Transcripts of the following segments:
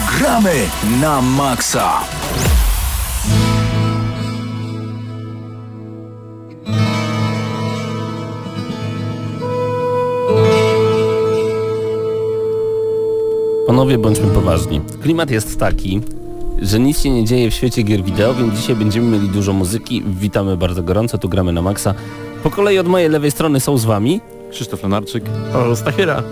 Gramy na maksa! Panowie, bądźmy poważni. Klimat jest taki, że nic się nie dzieje w świecie gier wideo, więc dzisiaj będziemy mieli dużo muzyki. Witamy bardzo gorąco, tu gramy na maksa. Po kolei od mojej lewej strony są z wami Krzysztof Lenarczyk. O, Stachira.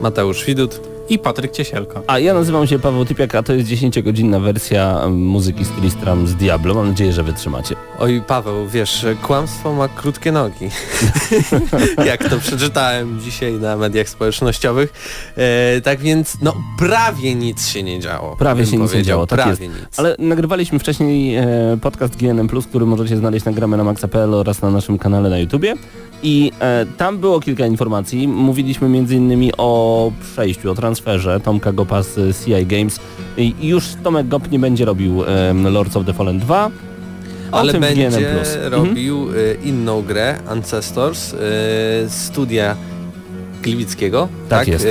Mateusz Widut. I Patryk Ciesielka. A ja nazywam się Paweł Typiak, a to jest 10-godzinna wersja muzyki z Tristram z Diablo. Mam nadzieję, że wytrzymacie. Oj Paweł, wiesz, kłamstwo ma krótkie nogi. Jak to przeczytałem dzisiaj na mediach społecznościowych. E, tak więc, no prawie nic się nie działo. Prawie się nic nie działo, tak prawie jest. nic. Ale nagrywaliśmy wcześniej e, podcast GNM+, który możecie znaleźć na gramy na maxa.pl oraz na naszym kanale na YouTubie. I e, tam było kilka informacji. Mówiliśmy m.in. o przejściu, o transferze Tomka Gopa z CI Games. I już Tomek Gop nie będzie robił Lords of the Fallen 2. Ale będzie GNM+. Mhm. robił e, inną grę, Ancestors, e, studia Gliwickiego. Tak jest. E,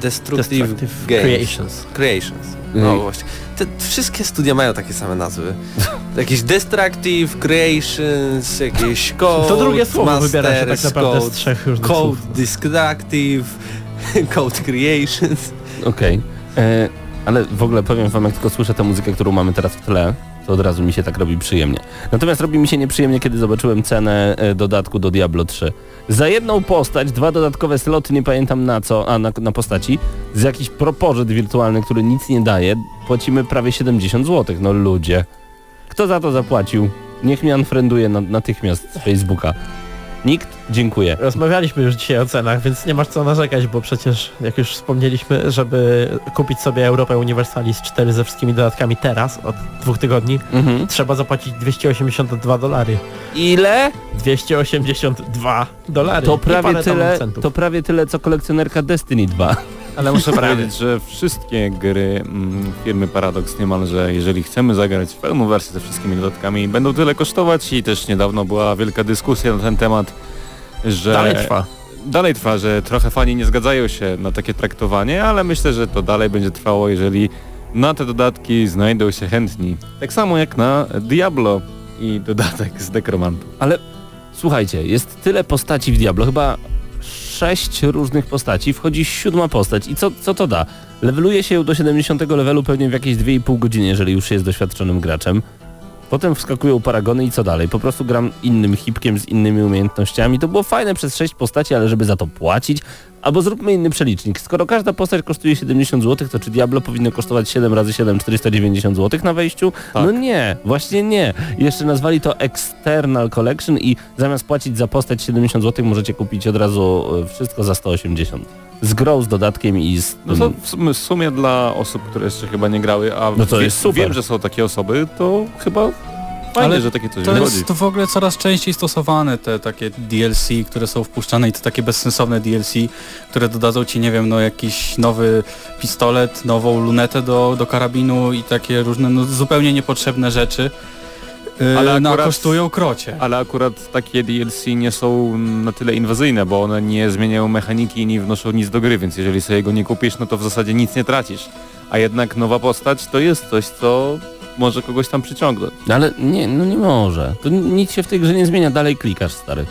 Destructive, Destructive Games. Creations. Creations. No Ej. właśnie. Te wszystkie studia mają takie same nazwy. Jakieś Destructive, Creations, jakieś Code, To drugie słowo wybiera się tak Masters, naprawdę z Code, trzech różnych Code słów. Destructive, Code Creations. Okej. E, Ale w ogóle powiem wam, jak tylko słyszę tę muzykę, którą mamy teraz w tle, to od razu mi się tak robi przyjemnie. Natomiast robi mi się nieprzyjemnie, kiedy zobaczyłem cenę e, dodatku do Diablo 3. Za jedną postać, dwa dodatkowe sloty, nie pamiętam na co, a na, na postaci, z jakiś propozyt wirtualny, który nic nie daje, płacimy prawie 70 zł. No ludzie. Kto za to zapłacił? Niech mnie unfrienduje na, natychmiast z Facebooka. Nikt? Dziękuję. Rozmawialiśmy już dzisiaj o cenach, więc nie masz co narzekać, bo przecież, jak już wspomnieliśmy, żeby kupić sobie Europę Universalis 4 ze wszystkimi dodatkami teraz, od dwóch tygodni, Mhm. trzeba zapłacić 282 dolary. Ile? 282 dolary. To prawie tyle, to prawie tyle co kolekcjonerka Destiny 2. Ale muszę powiedzieć, że wszystkie gry mm, firmy Paradox niemalże, jeżeli chcemy zagrać w pełną wersję ze wszystkimi dodatkami, będą tyle kosztować i też niedawno była wielka dyskusja na ten temat, że... Dalej trwa. Dalej trwa, że trochę fani nie zgadzają się na takie traktowanie, ale myślę, że to dalej będzie trwało, jeżeli na te dodatki znajdą się chętni. Tak samo jak na Diablo i dodatek z Dekromantą. Ale słuchajcie, jest tyle postaci w Diablo, chyba sześć różnych postaci, wchodzi siódma postać i co, co to da? Leveluje się do 70 levelu pewnie w jakieś 2,5 godziny, jeżeli już jest doświadczonym graczem. Potem wskakują paragony i co dalej? Po prostu gram innym hipkiem z innymi umiejętnościami. To było fajne przez 6 postaci, ale żeby za to płacić? Albo zróbmy inny przelicznik. Skoro każda postać kosztuje 70 zł, to czy Diablo powinno kosztować 7 razy 7 490 zł na wejściu? Tak. No nie, właśnie nie. Jeszcze nazwali to External Collection i zamiast płacić za postać 70 zł możecie kupić od razu e, wszystko za 180. Z grą, z dodatkiem i z... No to w sumie, dla osób, które jeszcze chyba nie grały, a No to wie, jest super. wiem, że są takie osoby, to chyba fajnie, Ale że takie coś To wychodzi. jest to w ogóle coraz częściej stosowane, te takie DLC, które są wpuszczane i to takie bezsensowne DLC, które dodadzą ci, nie wiem, no jakiś nowy pistolet, nową lunetę do, do karabinu i takie różne, no zupełnie niepotrzebne rzeczy. Yy, Ale no, akurat- kosztują krocie. Ale akurat takie DLC nie są na tyle inwazyjne, bo one nie zmieniają mechaniki i nie wnoszą nic do gry, więc jeżeli sobie go nie kupisz, no to w zasadzie nic nie tracisz. A jednak nowa postać to jest coś, co może kogoś tam przyciągnąć. No Ale nie, no nie może. To nic się w tej grze nie zmienia, dalej klikasz, stary.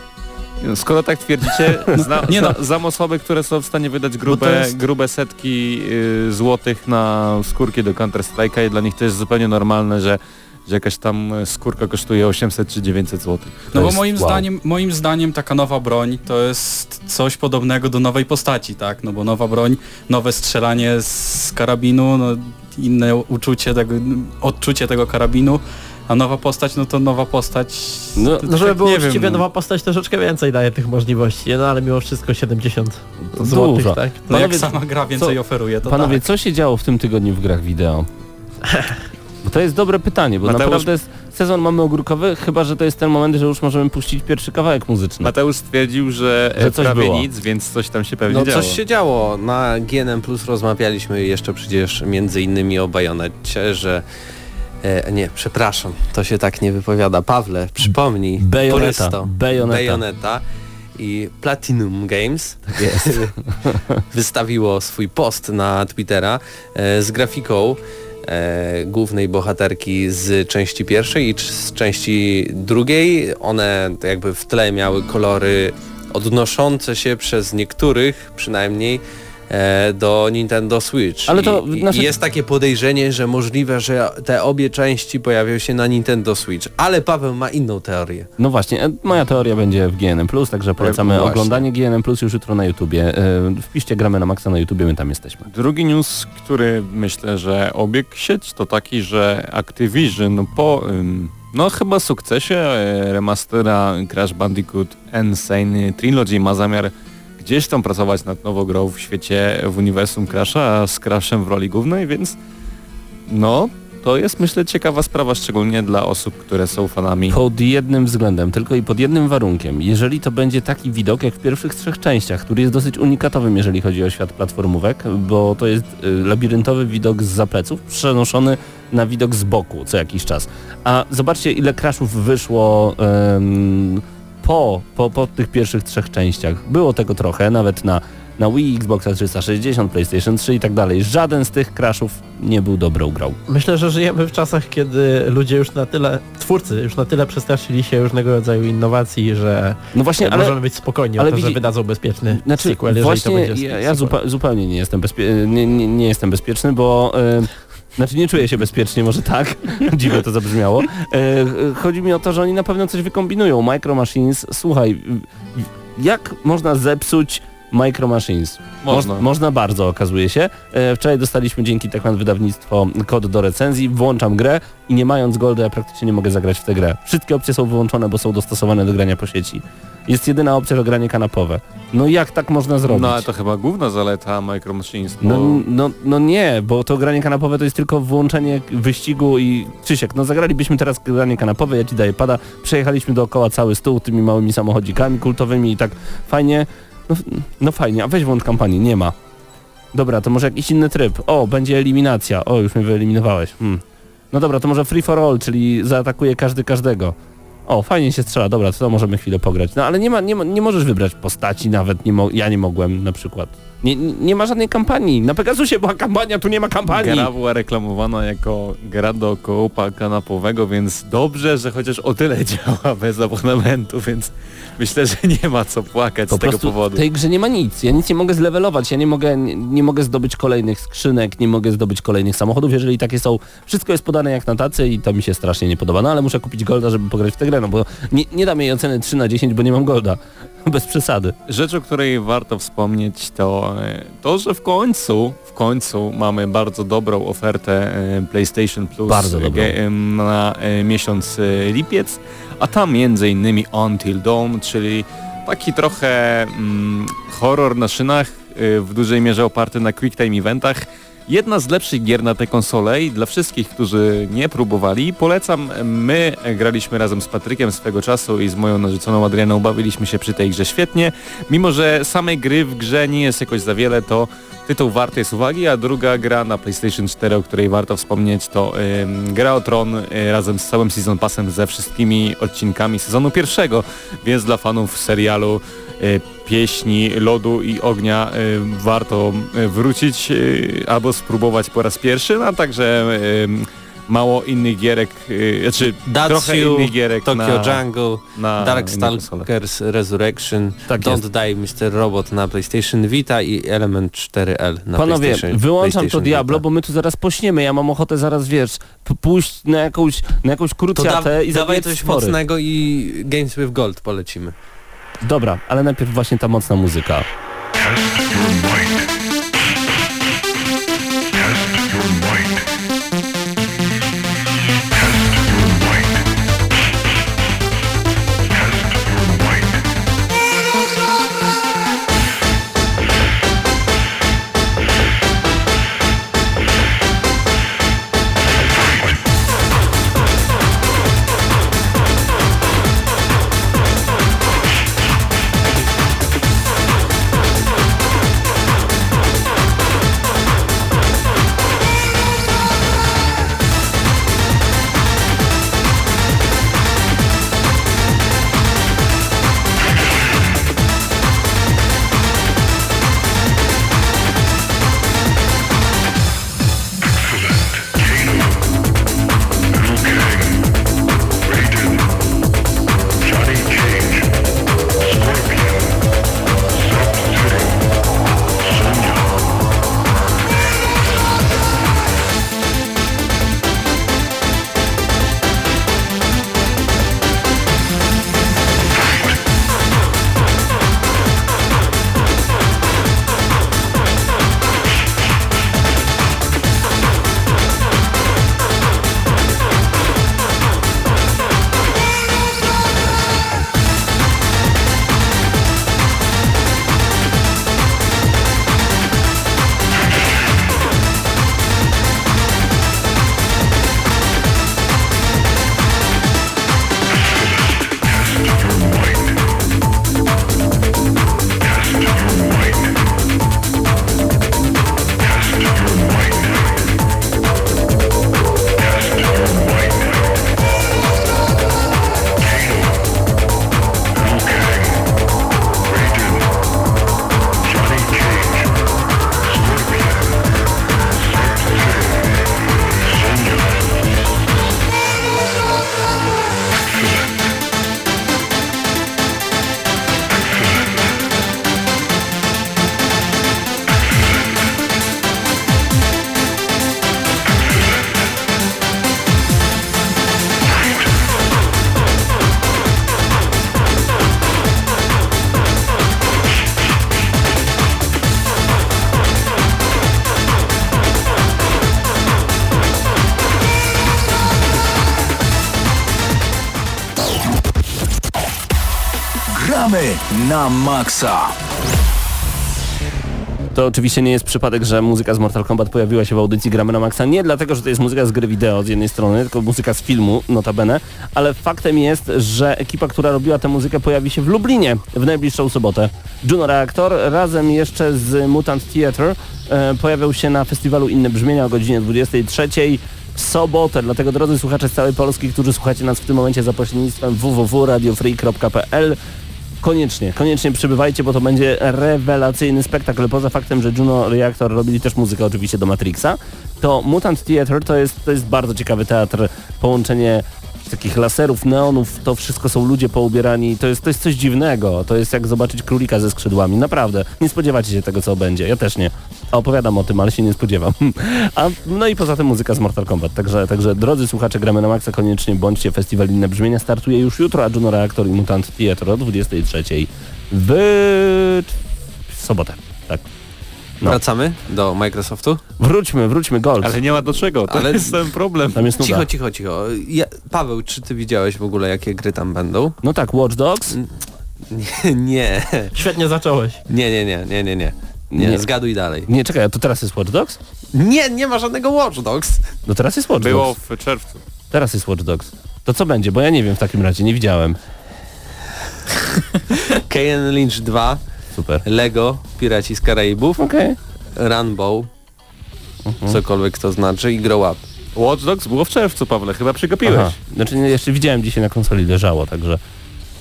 Skoro tak twierdzicie, zna, Nie no. zna, znam osoby, które są w stanie wydać grube, jest- grube setki y, złotych na skórki do Counter Strike'a i dla nich to jest zupełnie normalne, że, że jakaś tam skórka kosztuje 800 czy 900 złotych. No bo moim wow. zdaniem, moim zdaniem taka nowa broń to jest coś podobnego do nowej postaci, tak? No bo nowa broń, nowe strzelanie z karabinu, no inne uczucie tego, odczucie tego karabinu, a nowa postać, no to nowa postać. No, to No tak żeby było nie uczciwie, wiem, no. nowa postać troszeczkę więcej daje tych możliwości, no ale mimo wszystko 70 To złotych, dużo. tak? No jak sama gra więcej co- oferuje, to Panowie, tak. co się działo w tym tygodniu w grach wideo? Bo to jest dobre pytanie, bo Mateusz- naprawdę jest, sezon mamy ogórkowy, chyba że to jest ten moment, że już możemy puścić pierwszy kawałek muzyczny. Mateusz stwierdził, że, Że że coś prawie było. nic, więc coś tam się pewnie No działo. coś się działo. Na GNM Plus rozmawialiśmy jeszcze przecież między innymi o Bajonecie, że e, nie, przepraszam, to się tak nie wypowiada. Pawle, przypomnij. Bajoneta. Bajoneta. Bajoneta. i Platinum Games Tak jest. wystawiło swój post na Twittera e, z grafiką e, głównej bohaterki z części pierwszej i z części drugiej. One jakby w tle miały kolory odnoszące się przez niektórych przynajmniej do Nintendo Switch. Ale to I, nasze- jest takie podejrzenie, że możliwe, że te obie części pojawią się na Nintendo Switch. Ale Paweł ma inną teorię. No właśnie, e, moja teoria będzie w GNM+, także polecamy Właśnie. oglądanie GNM+, już jutro na YouTubie. E, Wpiszcie gramy na maksa na YouTubie, my tam jesteśmy. Drugi news, który myślę, że obiegł sieć, to taki, że Activision po no chyba sukcesie e, remastera Crash Bandicoot Insane Trilogy ma zamiar gdzieś tam pracować nad nową grą w świecie, w uniwersum Crasha, z Crashem w roli głównej, więc no to jest myślę ciekawa sprawa, szczególnie dla osób, które są fanami. Pod jednym względem, tylko i pod jednym warunkiem. Jeżeli to będzie taki widok jak w pierwszych trzech częściach, który jest dosyć unikatowym, jeżeli chodzi o świat platformówek, bo to jest y, labiryntowy widok z zapleców przenoszony na widok z boku co jakiś czas. A zobaczcie ile crashów wyszło po, po, po tych pierwszych trzech częściach. Było tego trochę, nawet na, na Wii, Xboxa 360, PlayStation 3 i tak dalej. Żaden z tych crashów nie był dobrą grą. Myślę, że żyjemy w czasach, kiedy ludzie już na tyle, twórcy już na tyle przestraszyli się różnego rodzaju innowacji, że No właśnie, ale... możemy być spokojni ale o to, że widzi- wydadzą bezpieczny Znaczy, sequel, jeżeli to będzie ja, ja zupełnie nie jestem, bezpie nie, nie, nie jestem bezpieczny, bo e, znaczy nie czuję się bezpiecznie, może tak, dziwnie to zabrzmiało. E, chodzi mi o to, że oni na pewno coś wykombinują. Micro Machines, słuchaj, jak można zepsuć Micro Machines? Można. Moż- można bardzo, okazuje się. E, wczoraj dostaliśmy dzięki Techman wydawnictwo kod do recenzji, włączam grę i nie mając golda ja praktycznie nie mogę zagrać w tę grę. Wszystkie opcje są wyłączone, bo są dostosowane do grania po sieci. Jest jedyna opcja to granie kanapowe. No jak tak można zrobić? No ale to chyba główna zaleta Micro Machines, bo No, no, no nie, bo to granie kanapowe to jest tylko włączenie wyścigu i Krzysiek, no zagralibyśmy teraz granie kanapowe, ja ci daję pada, przejechaliśmy dookoła cały stół tymi małymi samochodzikami kultowymi i tak fajnie, no, no fajnie, a weź włącz kampanii, nie ma. Dobra, to może jakiś inny tryb. O, będzie eliminacja. O, już mnie wyeliminowałeś. Hmm. No dobra, to może free for all, czyli zaatakuje każdy każdego. O, fajnie się strzela, dobra, to możemy chwilę pograć. No ale nie ma, nie, nie możesz wybrać postaci nawet, nie mo ja nie mogłem na przykład. Nie, nie ma żadnej kampanii. Na Pegasusie była kampania, tu nie ma kampanii. gra była reklamowana jako gra do koopa kanapowego, więc dobrze, że chociaż o tyle działa bez abonamentu, więc myślę, że nie ma co płakać Po z tego powodu. w tej grze nie ma nic. Ja nic nie mogę zlewelować, ja nie mogę, nie, nie mogę zdobyć kolejnych skrzynek, nie mogę zdobyć kolejnych samochodów, jeżeli takie są. Wszystko jest podane jak na tacy i to mi się strasznie nie podoba. No ale muszę kupić golda, żeby pograć w tę grę, no bo nie, nie dam jej oceny 3 na 10, bo nie mam golda. Bez przesady. Rzecz, o której warto wspomnieć to to, że w końcu, w końcu mamy bardzo dobrą ofertę e, PlayStation Plus na e, miesiąc e, lipiec, a tam między innymi Until Dawn, czyli taki trochę mm, horror na szynach, w dużej mierze oparty na quick time eventach. Jedna z lepszych gier na tę konsolę i dla wszystkich, którzy nie próbowali, polecam. My graliśmy razem z Patrykiem swego czasu i z moją narzeczoną Adrianą bawiliśmy się przy tej grze świetnie. Mimo, że samej gry w grze nie jest jakoś za wiele, to tytuł warty jest uwagi, a druga gra na PlayStation 4, o której warto wspomnieć, to gra o Tron y, razem z całym Season Passem ze wszystkimi odcinkami sezonu pierwszego, więc dla fanów serialu y, pieśni lodu i ognia y, warto wrócić albo spróbować po raz pierwszy, no, a także mało innych gierek, y, znaczy trochę Datsyu, innych gierek Tokyo na, Jungle, na Dark inne konsole. Stalkers Resurrection, Tak Don't jest. Die Mr. Robot na PlayStation Vita i Element 4L na Panowie, PlayStation wyłączam to PlayStation Diablo, Vita. bo my tu zaraz pośniemy. Ja mam ochotę zaraz, wiesz, pójść na jakąś, na jakąś To da, krucjatę i dawaj coś stwory. mocnego i Games with Gold polecimy. Dobra, ale najpierw właśnie ta mocna muzyka. Na maksa. To oczywiście nie jest przypadek, że muzyka z Mortal Kombat pojawiła się w audycji Gramy na Maxa. Nie dlatego, że to jest muzyka z gry wideo z jednej strony, tylko muzyka z filmu, notabene, ale faktem jest, że ekipa, która robiła tę muzykę pojawi się w Lublinie w najbliższą sobotę. Juno Reactor razem jeszcze z Mutant Theatre e, pojawiał się na festiwalu Inne Brzmienia o godzinie 23 w sobotę. Dlatego drodzy słuchacze z całej Polski, którzy słuchacie nas w tym momencie za pośrednictwem www.radiofree.pl Koniecznie, koniecznie przybywajcie, bo to będzie rewelacyjny spektakl. Poza faktem, że Juno Reactor robili też muzykę oczywiście do Matrixa, to Mutant Theatre to jest, to jest bardzo ciekawy teatr. Połączenie takich laserów, neonów, to wszystko są ludzie poubierani. To jest, to jest coś dziwnego. To jest jak zobaczyć królika ze skrzydłami. Naprawdę. Nie spodziewacie się tego, co będzie. Ja też nie. A opowiadam o tym, ale się nie spodziewam. A, no i poza tym muzyka z Mortal Kombat. Także, także drodzy słuchacze, gramy na maksa. Koniecznie bądźcie. Festiwal Inne Brzmienia startuje już jutro, a Juno Reactor i Mutant Theatre o 23 w, w sobotę. Tak. No. Wracamy do Microsoftu. Wróćmy, wróćmy, Gold. Ale nie ma do czego, to Ale- jest ten problem. Tam jest nuda. Cicho, cicho, cicho. Ja, Paweł, czy ty widziałeś w ogóle, jakie gry tam będą? No tak, Watch Dogs. Nie, nie, Świetnie zacząłeś. nie, nie, nie, nie, nie, nie. Nie, Nie. zgaduj dalej. Nie, czekaj, a to teraz jest Watch Dogs? Nie, nie ma żadnego Watch Dogs. No teraz jest Watch Było Dogs. w czerwcu. Teraz jest Watch Dogs. To co będzie? Bo ja nie wiem w takim razie, nie widziałem. KN Lynch 2, Super. Lego, Piraci z Karaibów, Okej. Runbow, Mhm. cokolwiek to znaczy i Grow Up. Watch Dogs było w czerwcu, Pawle, chyba przegapiłeś. Aha. Znaczy nie, jeszcze widziałem dzisiaj na konsoli leżało, także...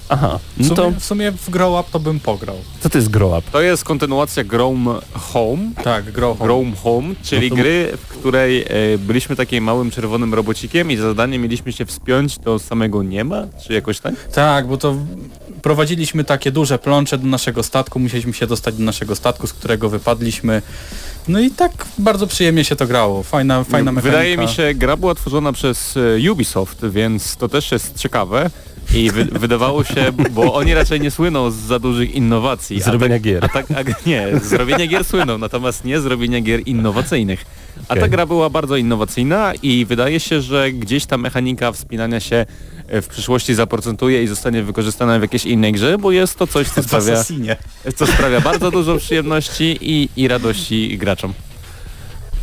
Aha, W no to sumie, w sumie w Grow Up to bym pograł. co to jest Grow Up? To jest kontynuacja Grown Home. Tak, Grow Home. Grown Home, czyli No to- gry, w której e, byliśmy takim małym czerwonym robocikiem i za zadanie mieliśmy się wspiąć do samego nieba, czy jakoś tak? Tak, bo to prowadziliśmy takie duże plącze do naszego statku, musieliśmy się dostać do naszego statku, z którego wypadliśmy. No i tak bardzo przyjemnie się to grało. Fajna, fajna mechanika. Wydaje mi się, gra była tworzona przez e, Ubisoft, więc to też jest ciekawe. I wy, wydawało się, bo oni raczej nie słyną z za dużych innowacji. Z robienia tak, gier. A tak, a, nie, z robienia gier słyną, natomiast nie z robienia gier innowacyjnych. A ta Okej. gra była bardzo innowacyjna i wydaje się, że gdzieś ta mechanika wspinania się e, w przyszłości zaprocentuje i zostanie wykorzystana w jakiejś innej grze, bo jest to coś, co sprawia, co sprawia bardzo dużo przyjemności i, i radości graczom.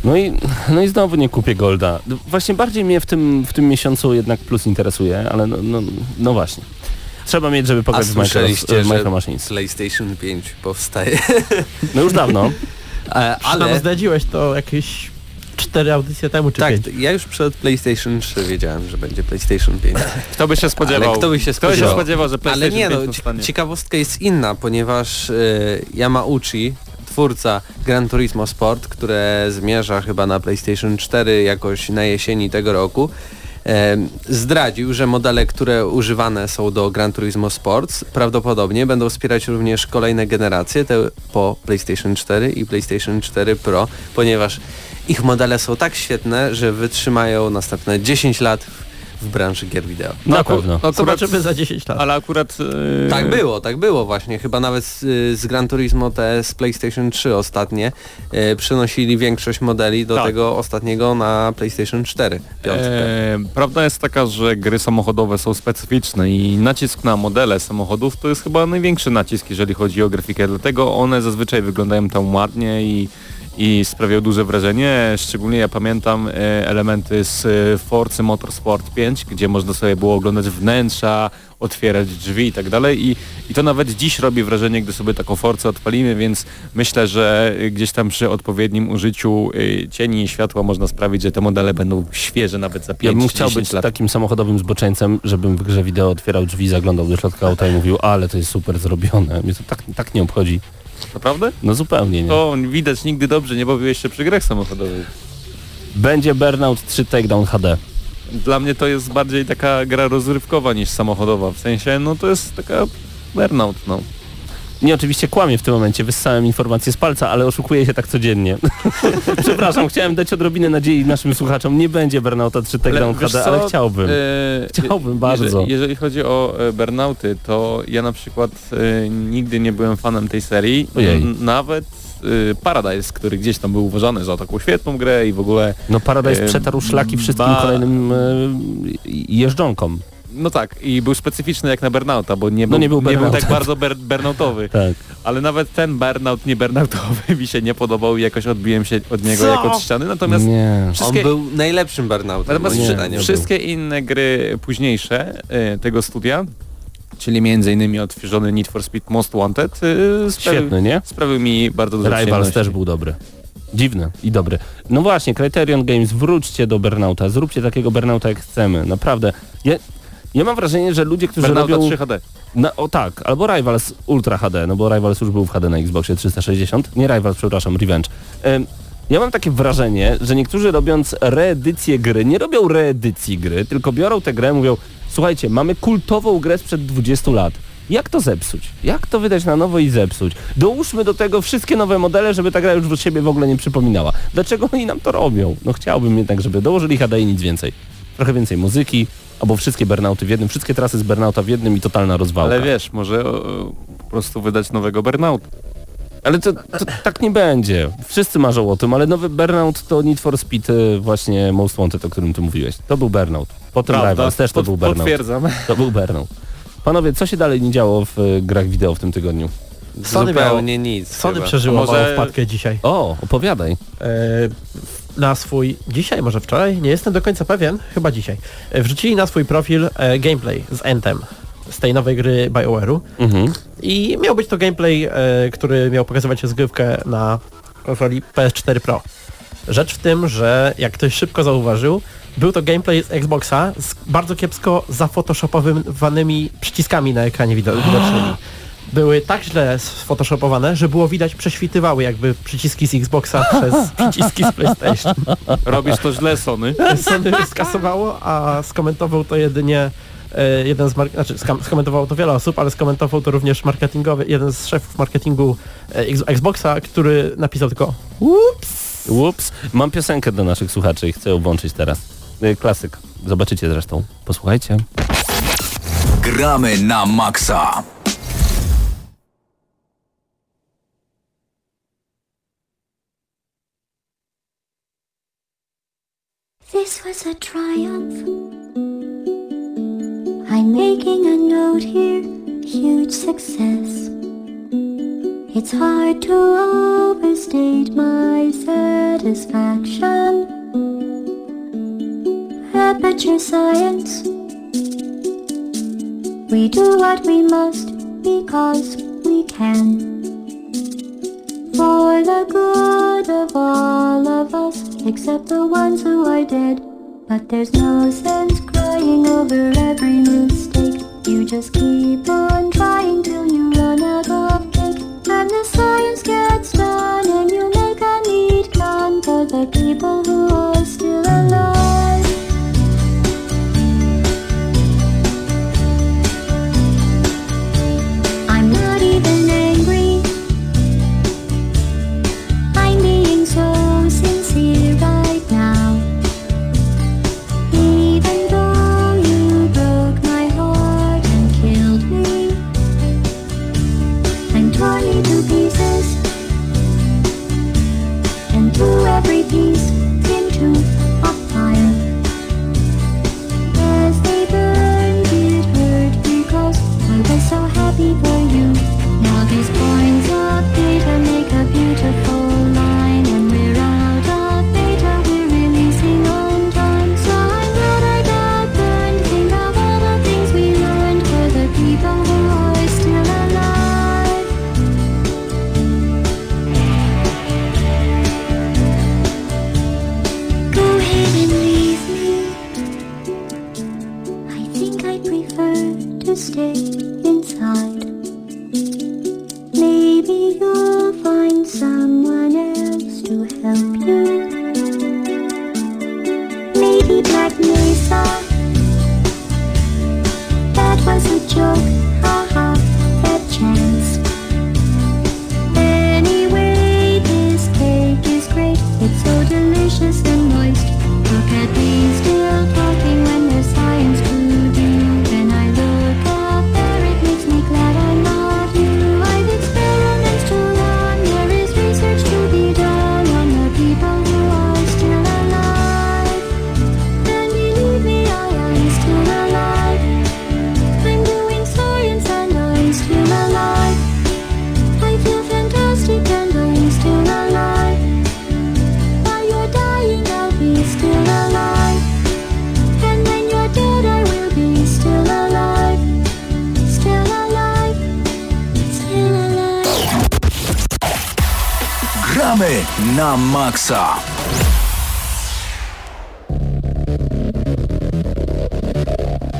No i, no i znowu nie kupię Golda. Właśnie bardziej mnie w tym, w tym miesiącu jednak plus interesuje, ale no, no, no właśnie. Trzeba mieć, żeby pograć w Micro, w że Micro Machines. PlayStation 5 powstaje. No już dawno. E, Ale Ale zdradziłeś to jakieś cztery audycje temu, czy tak, pięć. ja już przed PlayStation 3 wiedziałem, że będzie PlayStation 5. Kto by się spodziewał? Ale kto by się Kto by się spodziewał? spodziewał, że Ale PlayStation nie, 5 no, ciekawostka jest inna, ponieważ y, Yamauchi, twórca Gran Turismo Sport, które zmierza chyba na PlayStation 4 jakoś na jesieni tego roku, zdradził, że modele, które używane są do Gran Turismo Sports prawdopodobnie będą wspierać również kolejne generacje, te po PlayStation 4 i PlayStation 4 Pro, ponieważ ich modele są tak świetne, że wytrzymają następne 10 lat w, branży gier wideo. Na aku- pewno. Akurat, Zobaczymy za 10 lat. ale akurat... e, Tak było, tak było właśnie. Chyba nawet z, z Gran Turismo te z PlayStation 3 ostatnie e, przenosili większość modeli do Tak. tego ostatniego na PlayStation 4. Piątkę. E, prawda jest taka, że gry samochodowe są specyficzne i nacisk na modele samochodów to jest chyba największy nacisk, jeżeli chodzi o grafikę, dlatego one zazwyczaj wyglądają tam ładnie i, i sprawiają duże wrażenie. Szczególnie ja pamiętam e, elementy z e, Forcy Motorsport 5, gdzie można sobie było oglądać wnętrza, otwierać drzwi i tak dalej i, i to nawet dziś robi wrażenie, gdy sobie taką Forcę odpalimy, więc myślę, że y, gdzieś tam przy odpowiednim użyciu y, cieni i światła można sprawić, że te modele będą świeże nawet za 5 Ja bym chciał być lat. takim samochodowym zboczeńcem, żebym w grze wideo otwierał drzwi, zaglądał do środka auta i mówił, ale to jest super zrobione. Mnie to tak, tak nie obchodzi. Naprawdę? No zupełnie nie. To widać nigdy dobrze nie bawiłeś się przy grach samochodowych. Będzie Burnout 3 Takedown HD. Dla mnie to jest bardziej taka gra rozrywkowa niż samochodowa. W sensie, no to jest taka burnout, no. Nie, oczywiście kłamię w tym momencie, wyssałem informacje z palca, ale oszukuję się tak codziennie. Przepraszam, chciałem dać odrobinę nadziei naszym słuchaczom. Nie będzie Burnouta 3 Takedown HD, co? ale chciałbym. E, Chciałbym bardzo. Jeżeli, jeżeli chodzi o e, burnouty, to ja na przykład e, nigdy nie byłem fanem tej serii. Ojej. Nawet Paradise, który gdzieś tam był uważany za taką świetną grę i w ogóle No Paradise e, przetarł szlaki wszystkim ba- kolejnym e, jeżdżonkom. No tak, i był specyficzny jak na Burnouta, bo nie był, No nie był nie był tak bardzo ber, burnoutowy. Tak. Ale nawet ten burnout nie burnoutowy mi się nie podobał i jakoś odbiłem się od niego Co? jak od ściany. Natomiast Nie. wszystkie, On był najlepszym burnoutem. natomiast zdaniem. wszystkie inne gry późniejsze e, tego studia, czyli między innymi odświeżony Need for Speed Most Wanted, e, sprawił, Świetny, nie? sprawił mi bardzo dużo Rivals też był dobry. Dziwny i dobry. No właśnie, Criterion Games, wróćcie do Burnouta, zróbcie takiego Burnouta jak chcemy, naprawdę. Ja, ja mam wrażenie, że ludzie, którzy Burnouta robią... 3 HD. No, o tak, albo Rivals Ultra HD, no bo Rivals już był w HD na Xboxie 360. Nie Rivals, przepraszam, Revenge. Em, ja mam takie wrażenie, że niektórzy robiąc reedycję gry, nie robią reedycji gry, tylko biorą tę grę, mówią, słuchajcie, mamy kultową grę sprzed 20 lat. Jak to zepsuć? Jak to wydać na nowo i zepsuć? Dołóżmy do tego wszystkie nowe modele, żeby ta gra już od siebie w ogóle nie przypominała. Dlaczego oni nam to robią? No chciałbym jednak, żeby dołożyli HD i nic więcej. Trochę więcej muzyki, albo wszystkie burnouty w jednym, wszystkie trasy z burnouta w jednym i totalna rozwałka. Ale wiesz, może o, po prostu wydać nowego Burnouta. Ale to, to tak nie będzie. Wszyscy marzą o tym, ale nowy Burnout to Need for Speed y, właśnie Most Wanted, o którym ty mówiłeś. To był Burnout. Potem Rivals też to Pot- był Burnout. Potwierdzam. To był Burnout. Panowie, co się dalej nie działo w y, grach wideo w tym tygodniu? Sony Zupełnie nic. Sony chyba. przeżyło Może- wpadkę dzisiaj. O, opowiadaj. E, na swój, dzisiaj może wczoraj, nie jestem do końca pewien, chyba dzisiaj, e, wrzucili na swój profil e, gameplay z Anthem, z tej nowej gry BioWare'u Mhm. i miał być to gameplay, e, który miał pokazywać rozgrywkę na konsoli PS4 Pro. Rzecz w tym, że jak ktoś szybko zauważył, był to gameplay z Xboxa z bardzo kiepsko zafotoshopowanymi przyciskami na ekranie wido- widocznymi. Były tak źle sfotoshopowane, że było widać, prześwitywały jakby przyciski z Xboxa przez przyciski z PlayStation. Robisz to źle, Sony. Sony skasowało, a skomentował to jedynie jeden z mar- znaczy skomentowało to wiele osób, ale skomentował to również marketingowy, jeden z szefów marketingu e, Xboxa, który napisał tylko Ups. Mam piosenkę do naszych słuchaczy i chcę ją włączyć teraz. Y, Klasyk. Zobaczycie zresztą. Posłuchajcie. Gramy na maksa. This was a triumph. I'm making a note here, huge success. It's hard to overstate my satisfaction. Aperture science. We do what we must because we can. For the good of all of us, except the ones who are dead. But there's no sense crying over every mistake. You just keep on trying till you run out of cake. And the science gets done and you make a neat gun for the people who are maksa.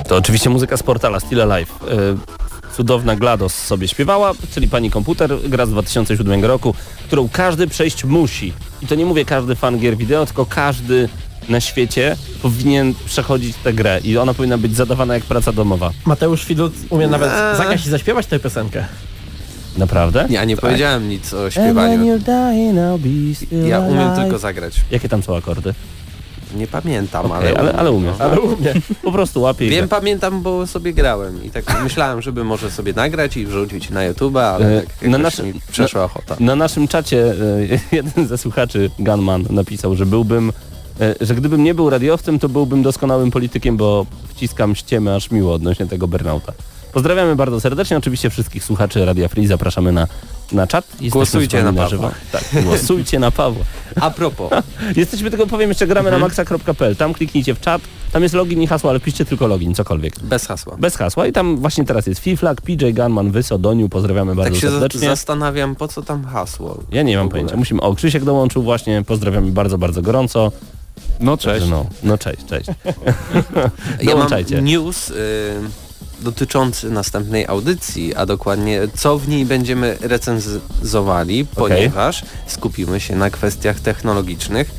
To oczywiście muzyka z portala Still Alive. E, Cudowna GLaDOS sobie śpiewała, czyli pani komputer, gra z 2007 roku, którą każdy przejść musi. I to nie mówię każdy fan gier wideo, tylko każdy na świecie powinien przechodzić tę grę i ona powinna być zadawana jak praca domowa. Mateusz Widut umie nawet Eee. zagrać i zaśpiewać tę piosenkę. Naprawdę? Ja nie powiedziałem nic o śpiewaniu. Ja umiem tylko zagrać. Jakie tam są akordy? Nie pamiętam, Okej, ale... ale, ale umiesz. Ale umie. Po prostu łapie i Wiem, pamiętam, bo sobie grałem i tak myślałem, żeby może sobie nagrać i wrzucić na YouTube, ale E, tak na na naszy- mi przeszła ochota. Na naszym czacie e, jeden ze słuchaczy, Gunman, napisał, że byłbym, e, że gdybym nie był radiowcem, to byłbym doskonałym politykiem, bo wciskam ściemę aż miło odnośnie tego burnouta. Pozdrawiamy bardzo serdecznie, oczywiście wszystkich słuchaczy Radia Free zapraszamy na, na czat. Jesteśmy Głosujcie na żywo. Pawła. Tak, głosujcie na Pawła. A propos, Jesteśmy tylko, powiem jeszcze, gramy Mhm. na maxa.pl, tam kliknijcie w czat, tam jest login i hasło, ale piszcie tylko login, cokolwiek. bez hasła. Bez hasła i tam właśnie teraz jest Fiflak, PJ Gunman, Wyso, Doniu, pozdrawiamy bardzo Tak się za- serdecznie. zastanawiam, po co tam hasło. Ja nie mam pojęcia. Musimy. O, Krzysiek dołączył właśnie. Pozdrawiamy bardzo, bardzo gorąco. No cześć. No, no cześć, cześć. Ja Dołączajcie. mam news y, dotyczący następnej audycji, a dokładnie co w niej będziemy recenzowali, ponieważ skupimy się na kwestiach technologicznych.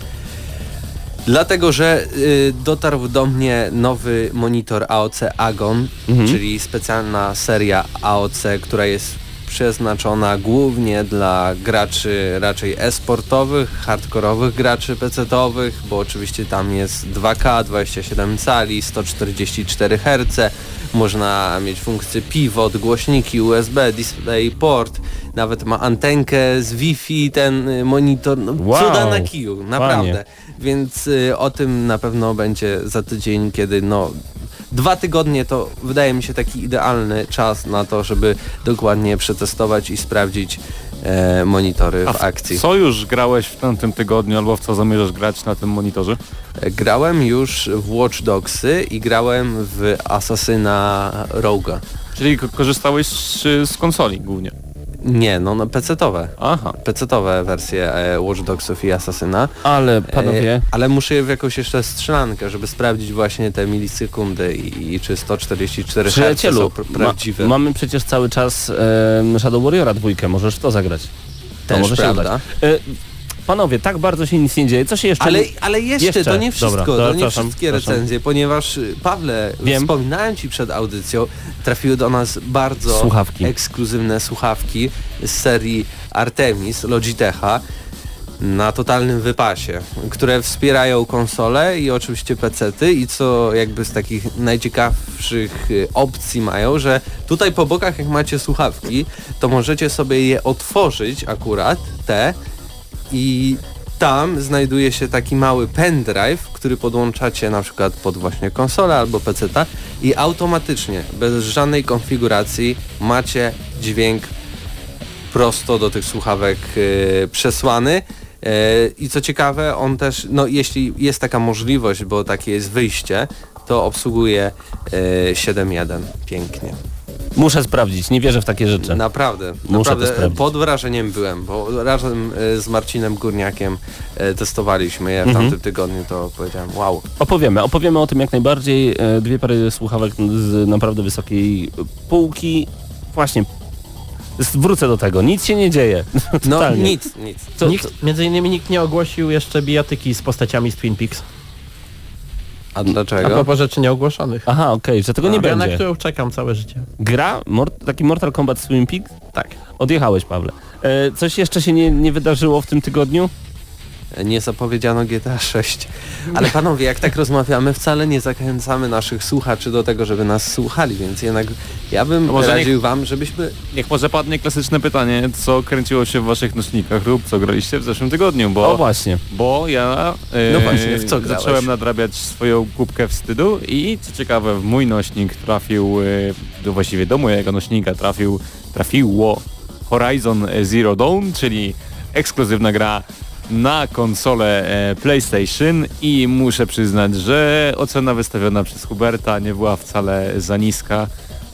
Dlatego, że y, dotarł do mnie nowy monitor AOC Agon, Mhm. czyli specjalna seria AOC, która jest przeznaczona głównie dla graczy raczej e-sportowych, hardkorowych graczy PC-owych, bo oczywiście tam jest 2K, 27 cali, 144 Hz, można mieć funkcję pivot, głośniki USB, DisplayPort, nawet ma antenkę z Wi-Fi, ten y, monitor, no, Wow. cuda na kiju, naprawdę. Więc y, o tym na pewno będzie za tydzień, kiedy no dwa tygodnie to wydaje mi się taki idealny czas na to, żeby dokładnie przetestować i sprawdzić e, monitory A w akcji. co już grałeś w tamtym tygodniu albo w co zamierzasz grać na tym monitorze? E, Grałem już w Watch Dogsy i grałem w Assassina Rogue'a. Czyli ko- korzystałeś z, z konsoli głównie. Nie, no, no PC-towe. Aha. PC-towe wersje e, Watch Dogsów i Assassina. Ale panowie, E, ale muszę je w jakąś jeszcze strzelankę, żeby sprawdzić właśnie te milisekundy i, i czy 144 Hz są pr- ma, prawdziwe. mamy przecież cały czas e, Shadow Warriora dwójkę. Możesz to zagrać. To Też może się prawda. udać. Panowie, tak bardzo się nic nie dzieje. Co się jeszcze... Ale, ale jeszcze, Jeszcze, to nie wszystko, dobra, to to nie wszystkie przepraszam. recenzje, ponieważ y, Pawle, Wiem. wspominałem Ci przed audycją, trafiły do nas bardzo Słuchawki. ekskluzywne słuchawki z serii Artemis Logitecha na totalnym wypasie, które wspierają konsole i oczywiście pecety i co jakby z takich najciekawszych y, opcji mają, że tutaj po bokach jak macie słuchawki, to możecie sobie je otworzyć akurat, te i tam znajduje się taki mały pendrive, który podłączacie na przykład pod właśnie konsolę albo peceta i automatycznie, bez żadnej konfiguracji macie dźwięk prosto do tych słuchawek e, przesłany. E, I co ciekawe, on też, no jeśli jest taka możliwość, bo takie jest wyjście, to obsługuje e, 7.1. Pięknie. Muszę sprawdzić, nie wierzę w takie rzeczy. Naprawdę, Muszę to naprawdę sprawdzić. pod wrażeniem byłem, bo razem e, z Marcinem Górniakiem e, testowaliśmy je w Mhm. tamtym tygodniu, to powiedziałem wow. Opowiemy, opowiemy o tym jak najbardziej. E, Dwie pary słuchawek z naprawdę wysokiej półki. Właśnie, wrócę do tego. Nic się nie dzieje. No Totalnie. nic, nic. Co, co, Nikt, między innymi nikt nie ogłosił jeszcze bijatyki z postaciami z Twin Peaks. A A dlaczego? propos rzeczy nieogłoszonych. Aha, okej, że tego nie Gra, na będzie. którą czekam całe życie. Gra? Mor taki Mortal Kombat Swim Peak? Tak. Odjechałeś, Pawle. E, coś jeszcze się nie, nie wydarzyło w tym tygodniu? Nie zapowiedziano GTA 6. Ale panowie, jak tak rozmawiamy, wcale nie zachęcamy naszych słuchaczy do tego, żeby nas słuchali, więc jednak ja bym No może radził wam, żebyśmy... Niech może padnie klasyczne pytanie, co kręciło się w waszych nośnikach lub co graliście w zeszłym tygodniu, bo... O właśnie. Bo ja e, No właśnie, w co grałeś? zacząłem nadrabiać swoją kubkę wstydu i co ciekawe w mój nośnik trafił, e, do, właściwie do mojego nośnika trafił, trafiło Horizon Zero Dawn, czyli ekskluzywna gra na konsolę e, PlayStation i muszę przyznać, że ocena wystawiona przez Huberta nie była wcale za niska.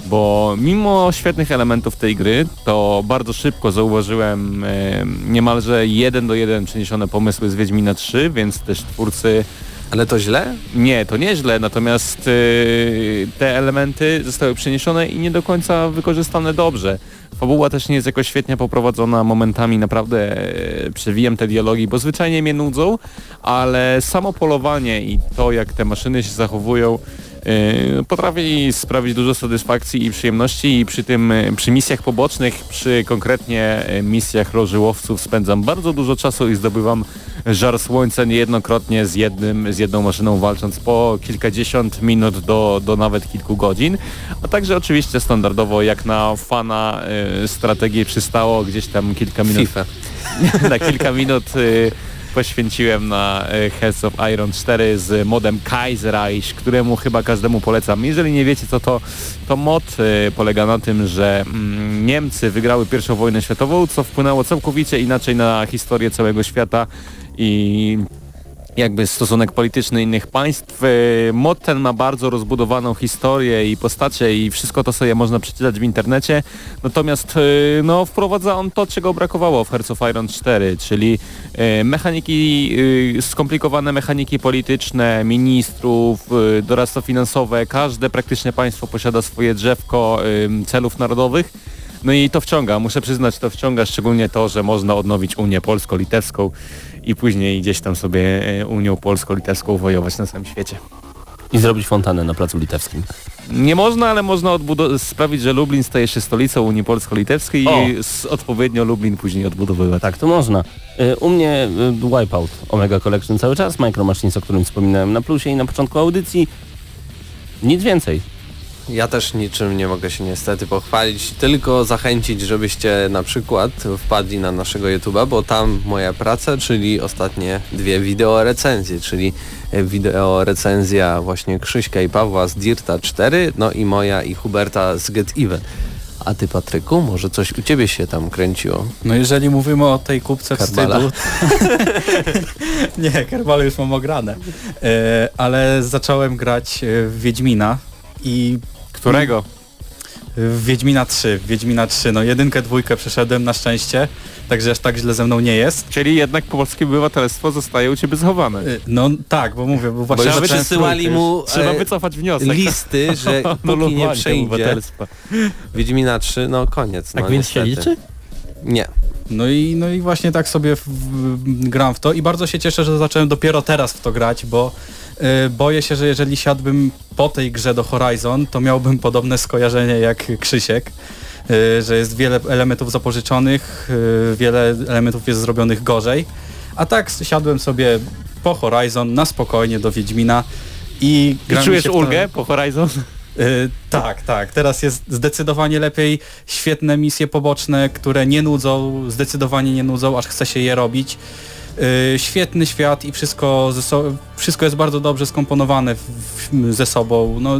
bo mimo świetnych elementów tej gry, to bardzo szybko zauważyłem e, niemalże jeden do jeden przeniesione pomysły z Wiedźmina 3, więc też twórcy Ale to źle? nie, to nieźle, natomiast y, te elementy zostały przeniesione i nie do końca wykorzystane dobrze. Fabuła też nie jest jakoś świetnie poprowadzona, momentami naprawdę e, przewijam te dialogi, bo zwyczajnie mnie nudzą, ale samo polowanie i to jak te maszyny się zachowują potrafi sprawić dużo satysfakcji i przyjemności i przy tym e, przy misjach pobocznych, przy konkretnie e, misjach rożyłowców spędzam bardzo dużo czasu i zdobywam żar słońca niejednokrotnie z jednym, z jedną maszyną walcząc po kilkadziesiąt minut do, do nawet kilku godzin, a także oczywiście standardowo jak na fana strategii przystało gdzieś tam kilka minut FIFA. na kilka minut poświęciłem na y, Heads of Iron 4 z modem Kaiserreich, któremu chyba każdemu polecam. Jeżeli nie wiecie co to, to mod y, polega na tym, że mm, Niemcy wygrały pierwszą wojnę światową, co wpłynęło całkowicie inaczej na historię całego świata i jakby stosunek polityczny innych państw. Y, Mod ten ma bardzo rozbudowaną historię i postacie i wszystko to sobie można przeczytać w internecie. Natomiast y, no, wprowadza on to, czego brakowało w Hearts of Iron 4, czyli y, mechaniki, skomplikowane mechaniki polityczne, ministrów, doradztwo finansowe. Każde praktycznie państwo posiada swoje drzewko celów narodowych. No i to wciąga, muszę przyznać, to wciąga szczególnie to, że można odnowić Unię Polsko-Litewską i później gdzieś tam sobie e, Unią Polsko-Litewską wojować na całym świecie. I zrobić fontannę na Placu Litewskim. Nie można, ale można sprawić, że Lublin staje się stolicą Unii Polsko-Litewskiej i odpowiednio Lublin później odbudowywać. Tak, to można. Y, U mnie y, Wipeout Omega Collection cały czas, Micro Machines, o którym wspominałem na plusie i na początku audycji. Nic więcej. Ja też niczym nie mogę się niestety pochwalić, tylko zachęcić, żebyście na przykład wpadli na naszego YouTube'a, bo tam moja praca, czyli ostatnie dwie wideo recenzje, czyli wideo recenzja właśnie Krzyśka i Pawła z Dirta 4, no i moja i Huberta z Get Even. A ty Patryku, może coś u ciebie się tam kręciło? No jeżeli mówimy o tej kupce Karbala. wstydu... nie, Karbale już mam ograne. E, ale zacząłem grać e, w Wiedźmina i Którego? w Wiedźmina 3, w Wiedźmina 3, no jedynkę, dwójkę przeszedłem na szczęście, także aż tak źle ze mną nie jest. Czyli jednak polskie obywatelstwo zostaje u Ciebie zachowane. E, No tak, bo mówię, bo właśnie Bo już przysyłali mu Trzeba e, wycofać wniosek. listy, że póki nie przejdzie obywatelstwa. Wiedźmina 3, no koniec. Tak no, więc się niestety. liczy? Nie. No i, no i właśnie tak sobie w, w, gram w to i bardzo się cieszę, że zacząłem dopiero teraz w to grać, bo y, boję się, że jeżeli siadłbym po tej grze do Horizon, to miałbym podobne skojarzenie jak Krzysiek, y, że jest wiele elementów zapożyczonych, y, wiele elementów jest zrobionych gorzej, a tak siadłem sobie po Horizon na spokojnie do Wiedźmina i I czujesz ulgę po Horizon? Y, tak, tak. Teraz jest zdecydowanie lepiej. Świetne misje poboczne, które nie nudzą, zdecydowanie nie nudzą, aż chce się je robić. Y, świetny świat i wszystko, so wszystko jest bardzo dobrze skomponowane ze sobą. No,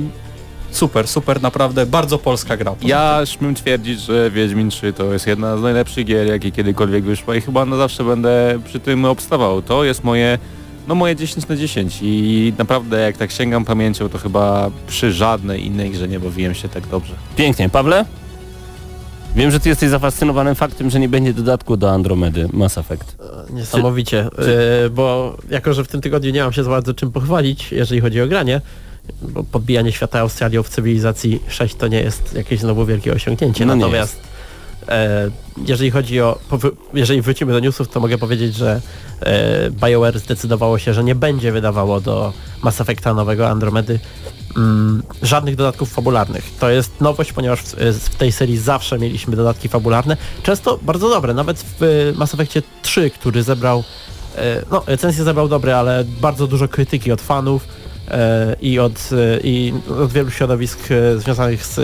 super, super, naprawdę bardzo polska gra. Ja śmiem twierdzić, że Wiedźmin 3 to jest jedna z najlepszych gier, jakie kiedykolwiek wyszła i chyba na zawsze będę przy tym obstawał. To jest moje, no moje 10 na 10 i naprawdę jak tak sięgam pamięcią, to chyba przy żadnej innej grze nie bawiłem się tak dobrze. Pięknie. Pawle? Wiem, że ty jesteś zafascynowany faktem, że nie będzie dodatku do Andromedy Mass Effect. Niesamowicie, e, bo jako, że w tym tygodniu nie mam się za bardzo czym pochwalić, jeżeli chodzi o granie, bo podbijanie świata Australią w cywilizacji 6 to nie jest jakieś znowu wielkie osiągnięcie, No nie natomiast e, jeżeli chodzi o, jeżeli wrócimy do newsów, to mogę powiedzieć, że e, BioWare zdecydowało się, że nie będzie wydawało do Mass Effecta nowego Andromedy mm, żadnych dodatków fabularnych. To jest nowość, ponieważ w, tej serii zawsze mieliśmy dodatki fabularne, często bardzo dobre, nawet w Mass Effectie 3, który zebrał, e, no recenzję zebrał dobre, ale bardzo dużo krytyki od fanów e, i od, e, i od wielu środowisk e, związanych z,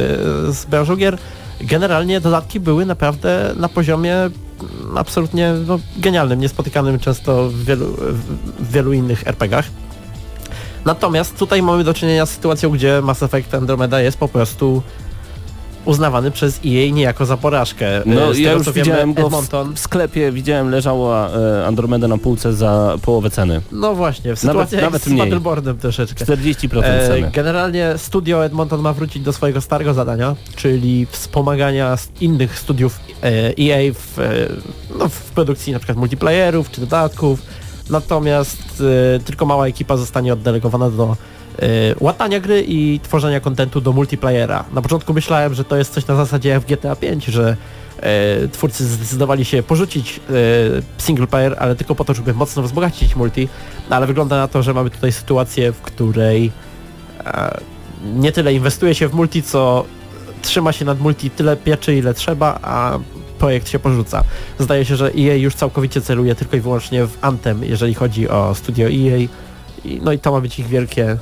z branżą gier. Generalnie dodatki były naprawdę na poziomie mm, absolutnie no, genialnym, niespotykanym często w wielu, w, w wielu innych RPGach. Natomiast tutaj mamy do czynienia z sytuacją, gdzie Mass Effect Andromeda jest po prostu uznawany przez EA niejako za porażkę. No Z ja już widziałem go Edmonton, w sklepie, widziałem leżała e, Andromeda na półce za połowę ceny. No właśnie, w Nawet- sytuacji jak nawet z mniej. Battleboardem troszeczkę. 40% E, ceny. generalnie studio Edmonton ma wrócić do swojego starego zadania, czyli wspomagania innych studiów e, EA w, e, no, w produkcji na przykład multiplayerów czy dodatków. Natomiast e, tylko mała ekipa zostanie oddelegowana do e, łatania gry i tworzenia kontentu do multiplayera. Na początku myślałem, że to jest coś na zasadzie jak w GTA 5, że e, twórcy zdecydowali się porzucić e, single player, ale tylko po to, żeby mocno wzbogacić multi, no, ale wygląda na to, że mamy tutaj sytuację, w której e, nie tyle inwestuje się w multi, co trzyma się nad multi tyle pieczy, ile trzeba, a projekt się porzuca. Zdaje się, że EA już całkowicie celuje tylko i wyłącznie w Anthem, jeżeli chodzi o studio EA. No i to ma być ich wielkie